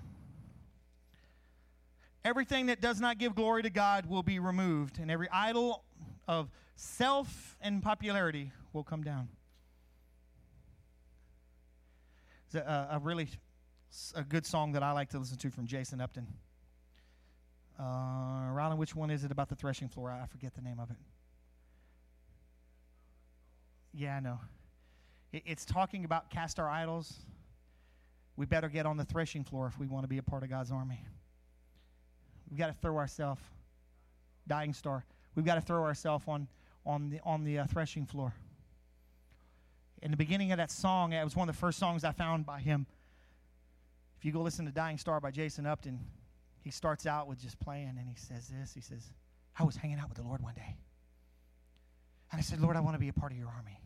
Everything that does not give glory to God will be removed, and every idol of self and popularity will come down. It's a, a really a good song that I like to listen to from Jason Upton. Uh, which one is it about the threshing floor? I forget the name of it. Yeah, I know. It, it's talking about cast our idols. We better get on the threshing floor if we want to be a part of God's army. We've got to throw ourselves, dying star. We've got to throw ourselves on, on the, on the uh, threshing floor. In the beginning of that song, it was one of the first songs I found by him. If you go listen to Dying Star by Jason Upton, he starts out with just playing and he says this. He says, I was hanging out with the Lord one day. And I said, Lord, I want to be a part of your army.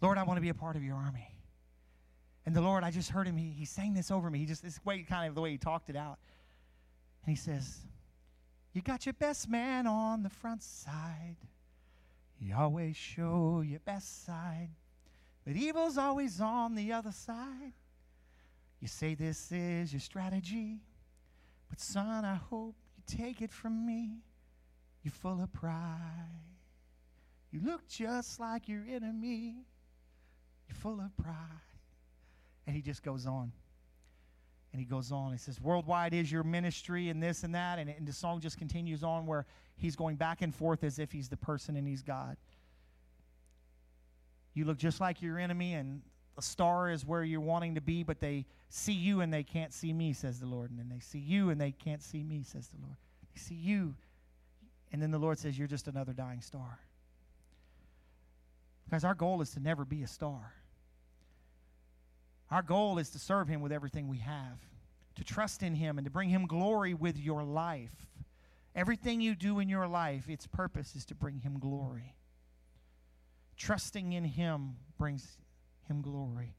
Lord, I want to be a part of your army. And the Lord, I just heard him, he, he sang this over me. He just, this way, kind of the way he talked it out. And he says, You got your best man on the front side. You always show your best side. But evil's always on the other side. You say this is your strategy. But son, I hope you take it from me. You're full of pride. You look just like your enemy. You're full of pride. And he just goes on. And he goes on. He says, Worldwide is your ministry, and this and that. And, and the song just continues on where he's going back and forth as if he's the person and he's God. You look just like your enemy, and a star is where you're wanting to be, but they see you and they can't see me, says the Lord. And then they see you and they can't see me, says the Lord. They see you. And then the Lord says, You're just another dying star. Guys, our goal is to never be a star. Our goal is to serve Him with everything we have, to trust in Him, and to bring Him glory with your life. Everything you do in your life, its purpose is to bring Him glory. Trusting in Him brings Him glory.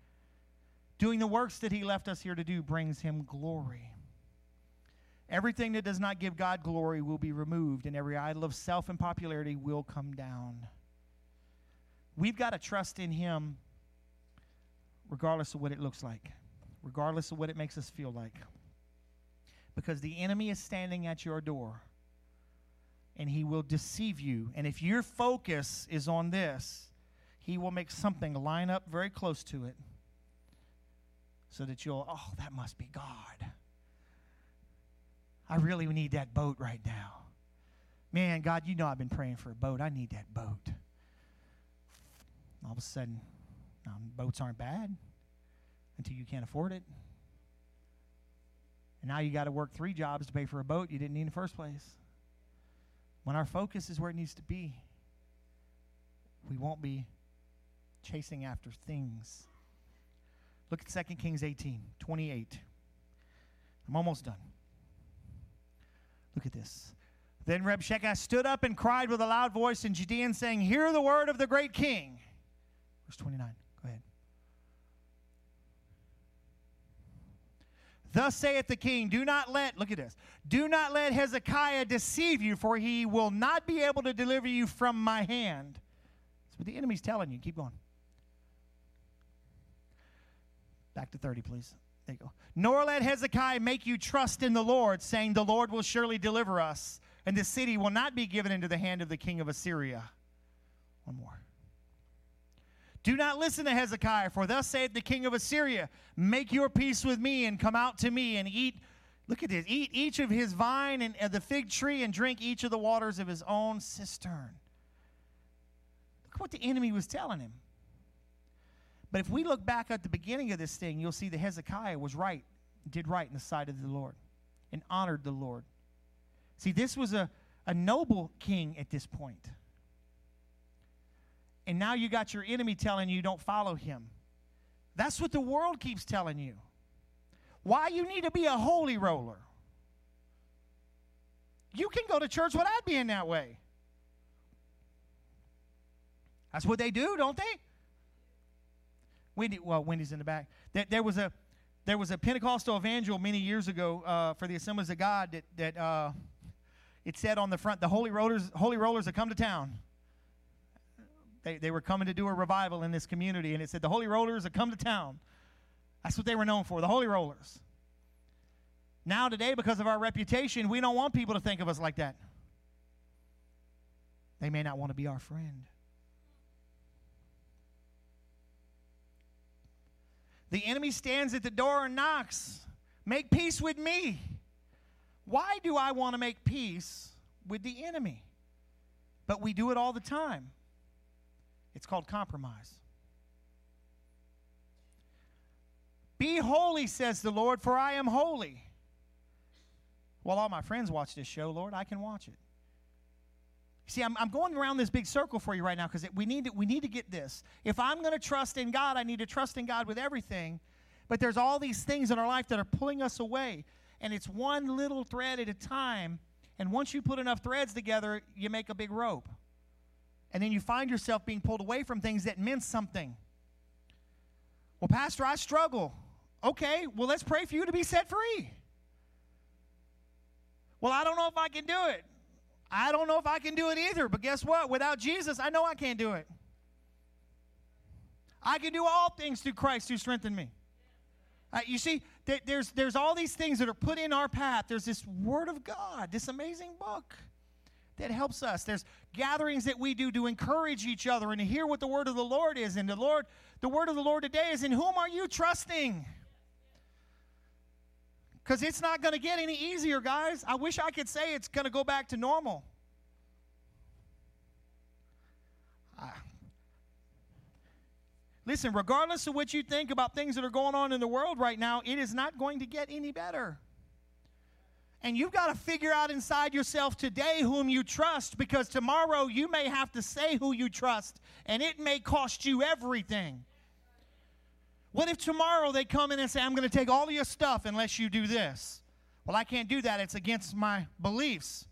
Doing the works that He left us here to do brings Him glory. Everything that does not give God glory will be removed, and every idol of self and popularity will come down. We've got to trust in Him regardless of what it looks like, regardless of what it makes us feel like. Because the enemy is standing at your door and he will deceive you. And if your focus is on this, he will make something line up very close to it so that you'll, oh, that must be God. I really need that boat right now. Man, God, you know I've been praying for a boat. I need that boat. All of a sudden, um, boats aren't bad until you can't afford it. And now you got to work three jobs to pay for a boat you didn't need in the first place. When our focus is where it needs to be, we won't be chasing after things. Look at 2 Kings 18, 28. I'm almost done. Look at this. Then Rabshakeh stood up and cried with a loud voice in Judean, saying, Hear the word of the great king. Verse 29. Go ahead. Thus saith the king, do not let, look at this, do not let Hezekiah deceive you, for he will not be able to deliver you from my hand. That's what the enemy's telling you. Keep going. Back to 30, please. There you go. Nor let Hezekiah make you trust in the Lord, saying, The Lord will surely deliver us, and the city will not be given into the hand of the king of Assyria. One more. Do not listen to Hezekiah, for thus saith the king of Assyria Make your peace with me, and come out to me, and eat. Look at this eat each of his vine and, the fig tree, and drink each of the waters of his own cistern. Look what the enemy was telling him. But if we look back at the beginning of this thing, you'll see that Hezekiah was right, did right in the sight of the Lord, and honored the Lord. See, this was a, a noble king at this point. And now you got your enemy telling you don't follow him. That's what the world keeps telling you. Why you need to be a holy roller. You can go to church without being that way. That's what they do, don't they? Wendy, well, Wendy's in the back. There, there was a there was a Pentecostal evangel many years ago uh, for the Assemblies of God that that uh, it said on the front, "The holy rollers, holy rollers have come to town." They, they were coming to do a revival in this community, and it said, The Holy Rollers have come to town. That's what they were known for, the Holy Rollers. Now, today, because of our reputation, we don't want people to think of us like that. They may not want to be our friend. The enemy stands at the door and knocks. Make peace with me. Why do I want to make peace with the enemy? But we do it all the time. It's called compromise. Be holy, says the Lord, for I am holy. While all my friends watch this show, Lord, I can watch it. See, I'm, I'm going around this big circle for you right now because we need to, we need to get this. If I'm going to trust in God, I need to trust in God with everything. But there's all these things in our life that are pulling us away, and it's one little thread at a time. And once you put enough threads together, you make a big rope. And then you find yourself being pulled away from things that meant something. Well, Pastor, I struggle. Okay, well, let's pray for you to be set free. Well, I don't know if I can do it. I don't know if I can do it either, but guess what? Without Jesus, I know I can't do it. I can do all things through Christ who strengthened me. Uh, you see, there, there's, there's all these things that are put in our path. There's this Word of God, this amazing book that helps us. There's gatherings that we do to encourage each other and to hear what the word of the Lord is. And the Lord, the word of the Lord today is in whom are you trusting? Because it's not going to get any easier, guys. I wish I could say it's going to go back to normal. listen, regardless of what you think about things that are going on in the world right now, it is not going to get any better. And you've got to figure out inside yourself today whom you trust because tomorrow you may have to say who you trust and it may cost you everything. What if tomorrow they come in and say, I'm going to take all of your stuff unless you do this? Well, I can't do that. It's against my beliefs.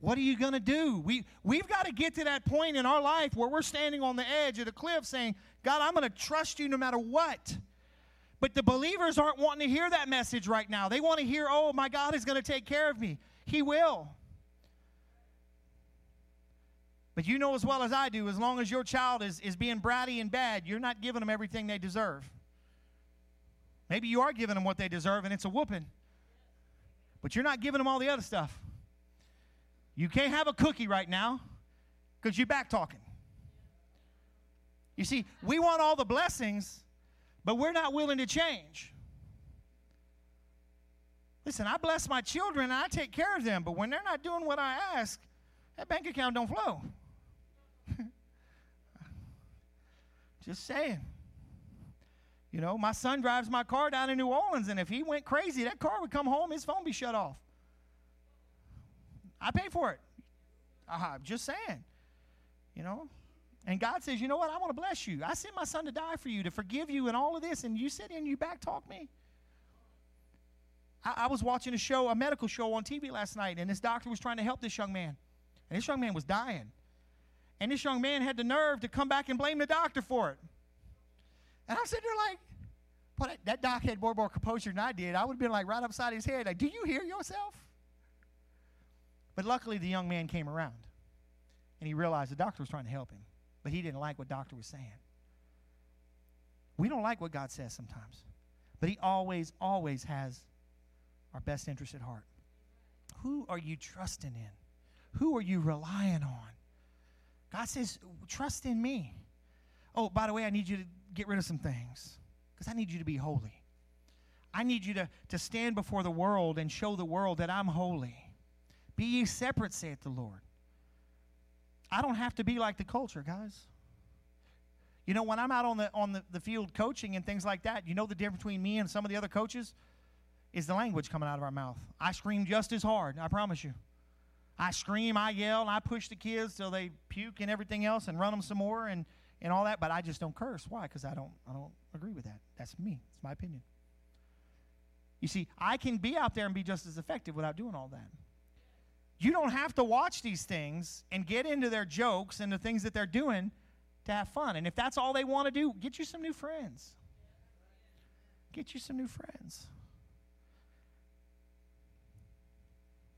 What are you going to do? We, we've got to get to that point in our life where we're standing on the edge of the cliff saying, God, I'm going to trust you no matter what. But the believers aren't wanting to hear that message right now. They want to hear, oh, my God is going to take care of me. He will. But you know as well as I do, as long as your child is, is being bratty and bad, you're not giving them everything they deserve. Maybe you are giving them what they deserve and it's a whooping. But you're not giving them all the other stuff. You can't have a cookie right now because you're back talking. You see, we want all the blessings, but we're not willing to change. Listen, I bless my children and I take care of them, but when they're not doing what I ask, that bank account don't flow. Just saying. You know, my son drives my car down to New Orleans, and if he went crazy, that car would come home, his phone be shut off. I pay for it. uh-huh, just saying. You know, and God says, you know what? I want to bless you. I sent my son to die for you, to forgive you, and all of this, and you sit in, and you back talk me. I, I was watching a show, a medical show on TV last night, and this doctor was trying to help this young man. And this young man was dying. And this young man had the nerve to come back and blame the doctor for it. And I'm sitting there like, that, that doc had more, more composure than I did. I would have been like right upside his head, like, do you hear yourself? But luckily, the young man came around. And he realized the doctor was trying to help him but he didn't like what doctor was saying. We don't like what God says sometimes, but he always, always has our best interest at heart. Who are you trusting in? Who are you relying on? God says, trust in me. Oh, by the way, I need you to get rid of some things because I need you to be holy. I need you to, to stand before the world and show the world that I'm holy. Be ye separate, saith the Lord. I don't have to be like the culture, guys. You know, when I'm out on the on the, the field coaching and things like that, you know the difference between me and some of the other coaches is the language coming out of our mouth. I scream just as hard, I promise you. I scream, I yell, I push the kids till they puke and everything else and run them some more and, and all that, but I just don't curse. Why? Because I don't I don't agree with that. That's me. It's my opinion. You see, I can be out there and be just as effective without doing all that. You don't have to watch these things and get into their jokes and the things that they're doing to have fun. And if that's all they want to do, get you some new friends. Get you some new friends.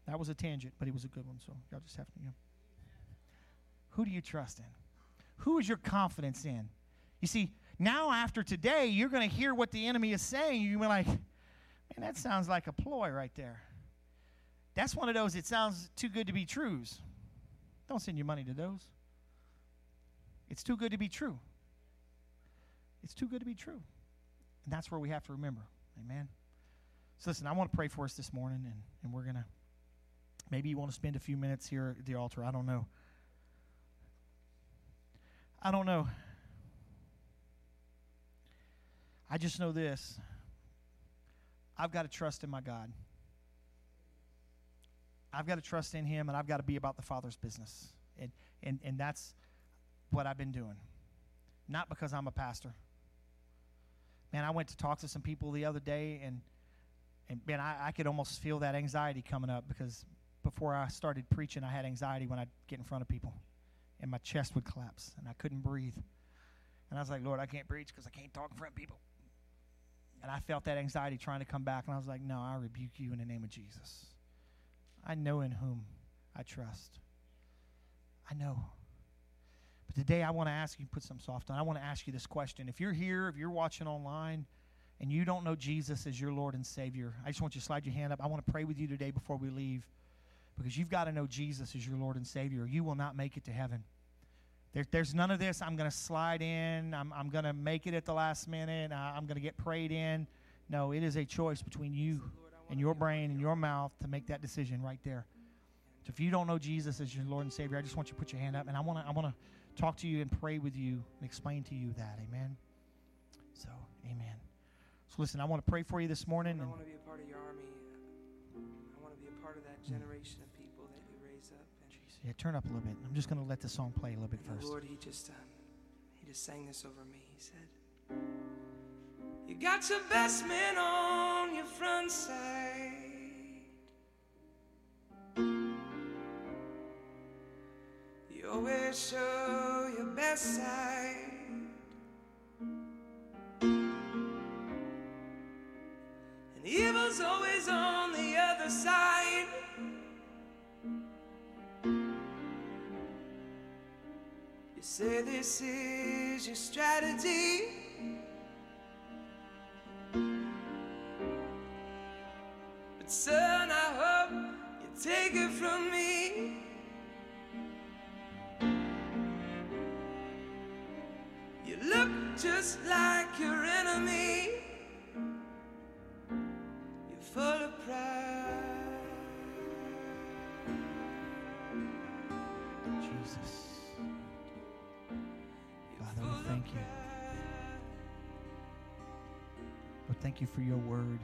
That was a tangent, but it was a good one, so y'all just have to, you know. Who do you trust in? Who is your confidence in? You see, now after today, you're going to hear what the enemy is saying. You're going to be like, man, that sounds like a ploy right there. That's one of those, it sounds too good to be trues. Don't send your money to those. It's too good to be true. It's too good to be true. And that's where we have to remember. Amen. So listen, I want to pray for us this morning, and, and we're going to, maybe you want to spend a few minutes here at the altar. I don't know. I don't know. I just know this. I've got to trust in my God. I've got to trust in Him and I've got to be about the Father's business. And, and, and that's what I've been doing. Not because I'm a pastor. Man, I went to talk to some people the other day, and, and man, I, I could almost feel that anxiety coming up because before I started preaching, I had anxiety when I'd get in front of people, and my chest would collapse, and I couldn't breathe. And I was like, Lord, I can't preach because I can't talk in front of people. And I felt that anxiety trying to come back, and I was like, No, I rebuke you in the name of Jesus. I know in whom I trust. I know. But today I want to ask you, put some soft on. I want to ask you this question. If you're here, if you're watching online, and you don't know Jesus as your Lord and Savior, I just want you to slide your hand up. I want to pray with you today before we leave because you've got to know Jesus as your Lord and Savior. You will not make it to heaven. There, there's none of this. I'm going to slide in. I'm, I'm going to make it at the last minute. I'm going to get prayed in. No, it is a choice between you and your brain and your mouth to make that decision right there. So if you don't know Jesus as your Lord and Savior, I just want you to put your hand up, and I want to I want to talk to you and pray with you and explain to you that. Amen. So, amen. So listen, I want to pray for you this morning. I want to be a part of your army. I want to be a part of that mm. generation of people that you raise up. Jeez, yeah, turn up a little bit. I'm just going to let the song play a little bit first. Lord, he just um, he just sang this over me. He said. "You got your best man on your front side. You always show your best side." And evil's always on the other side. You say this is your strategy. Son, I hope you take it from me. You look just like your enemy. You're full of pride. Jesus. You're Father, we thank you. Lord, thank you for your word.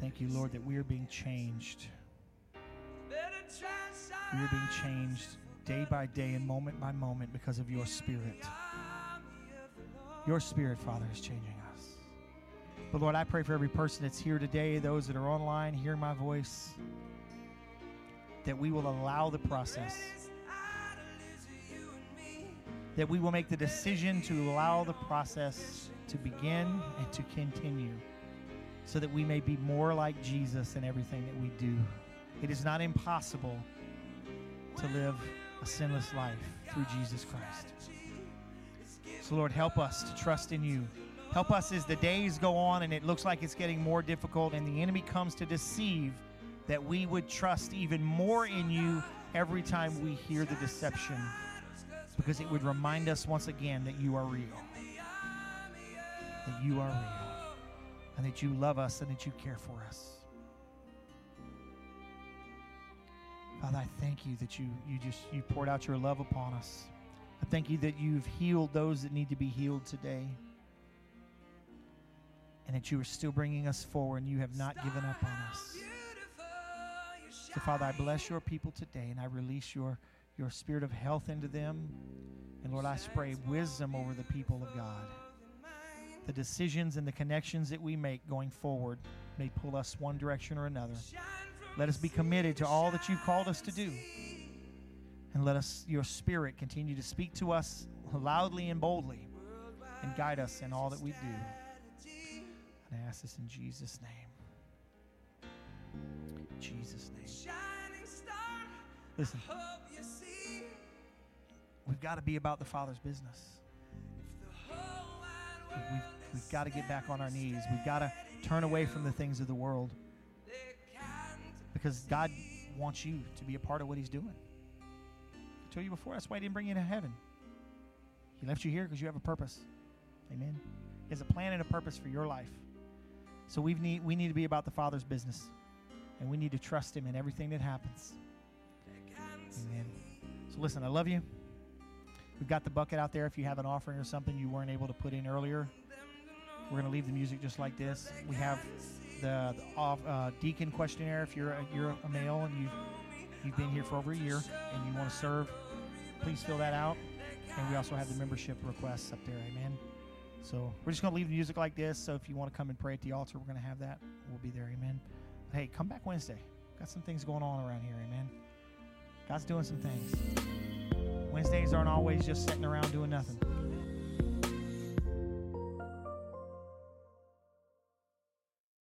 Thank you, Lord, that we are being changed. We are being changed day by day and moment by moment because of your spirit. Your spirit, Father, is changing us. But Lord, I pray for every person that's here today, those that are online, hear my voice, that we will allow the process, that we will make the decision to allow the process to begin and to continue so that we may be more like Jesus in everything that we do. It is not impossible to live a sinless life through Jesus Christ. So, Lord, help us to trust in you. Help us as the days go on and it looks like it's getting more difficult and the enemy comes to deceive that we would trust even more in you every time we hear the deception because it would remind us once again that you are real. That you are real and that you love us and that you care for us. Father, I thank you that you you just you poured out your love upon us. I thank you that you've healed those that need to be healed today. And that you are still bringing us forward and you have not given up on us. So Father, I bless your people today and I release your your spirit of health into them. And Lord, I spray wisdom over the people of God. The decisions and the connections that we make going forward may pull us one direction or another. Let us be committed to all that you've called us to do. And let us, your spirit, continue to speak to us loudly and boldly and guide us in all that we do. And I ask this in Jesus' name. Jesus' name. Listen, we've got to be about the Father's business. We've, we've got to get back on our knees. We've got to turn away from the things of the world because God wants you to be a part of what He's doing. I told you before, that's why He didn't bring you to heaven. He left you here because you have a purpose. Amen. He has a plan and a purpose for your life. So we need we need to be about the Father's business, and we need to trust Him in everything that happens. Amen. So listen, I love you. We've got the bucket out there. If you have an offering or something you weren't able to put in earlier, we're going to leave the music just like this. We have the, the off, uh, deacon questionnaire. If you're a, you're a male and you've you've been here for over a year and you want to serve, please fill that out. And we also have the membership requests up there. Amen. So we're just going to leave the music like this. So if you want to come and pray at the altar, we're going to have that. We'll be there. Amen. But hey, come back Wednesday. Got some things going on around here. Amen. God's doing some things. Wednesdays aren't always just sitting around doing nothing.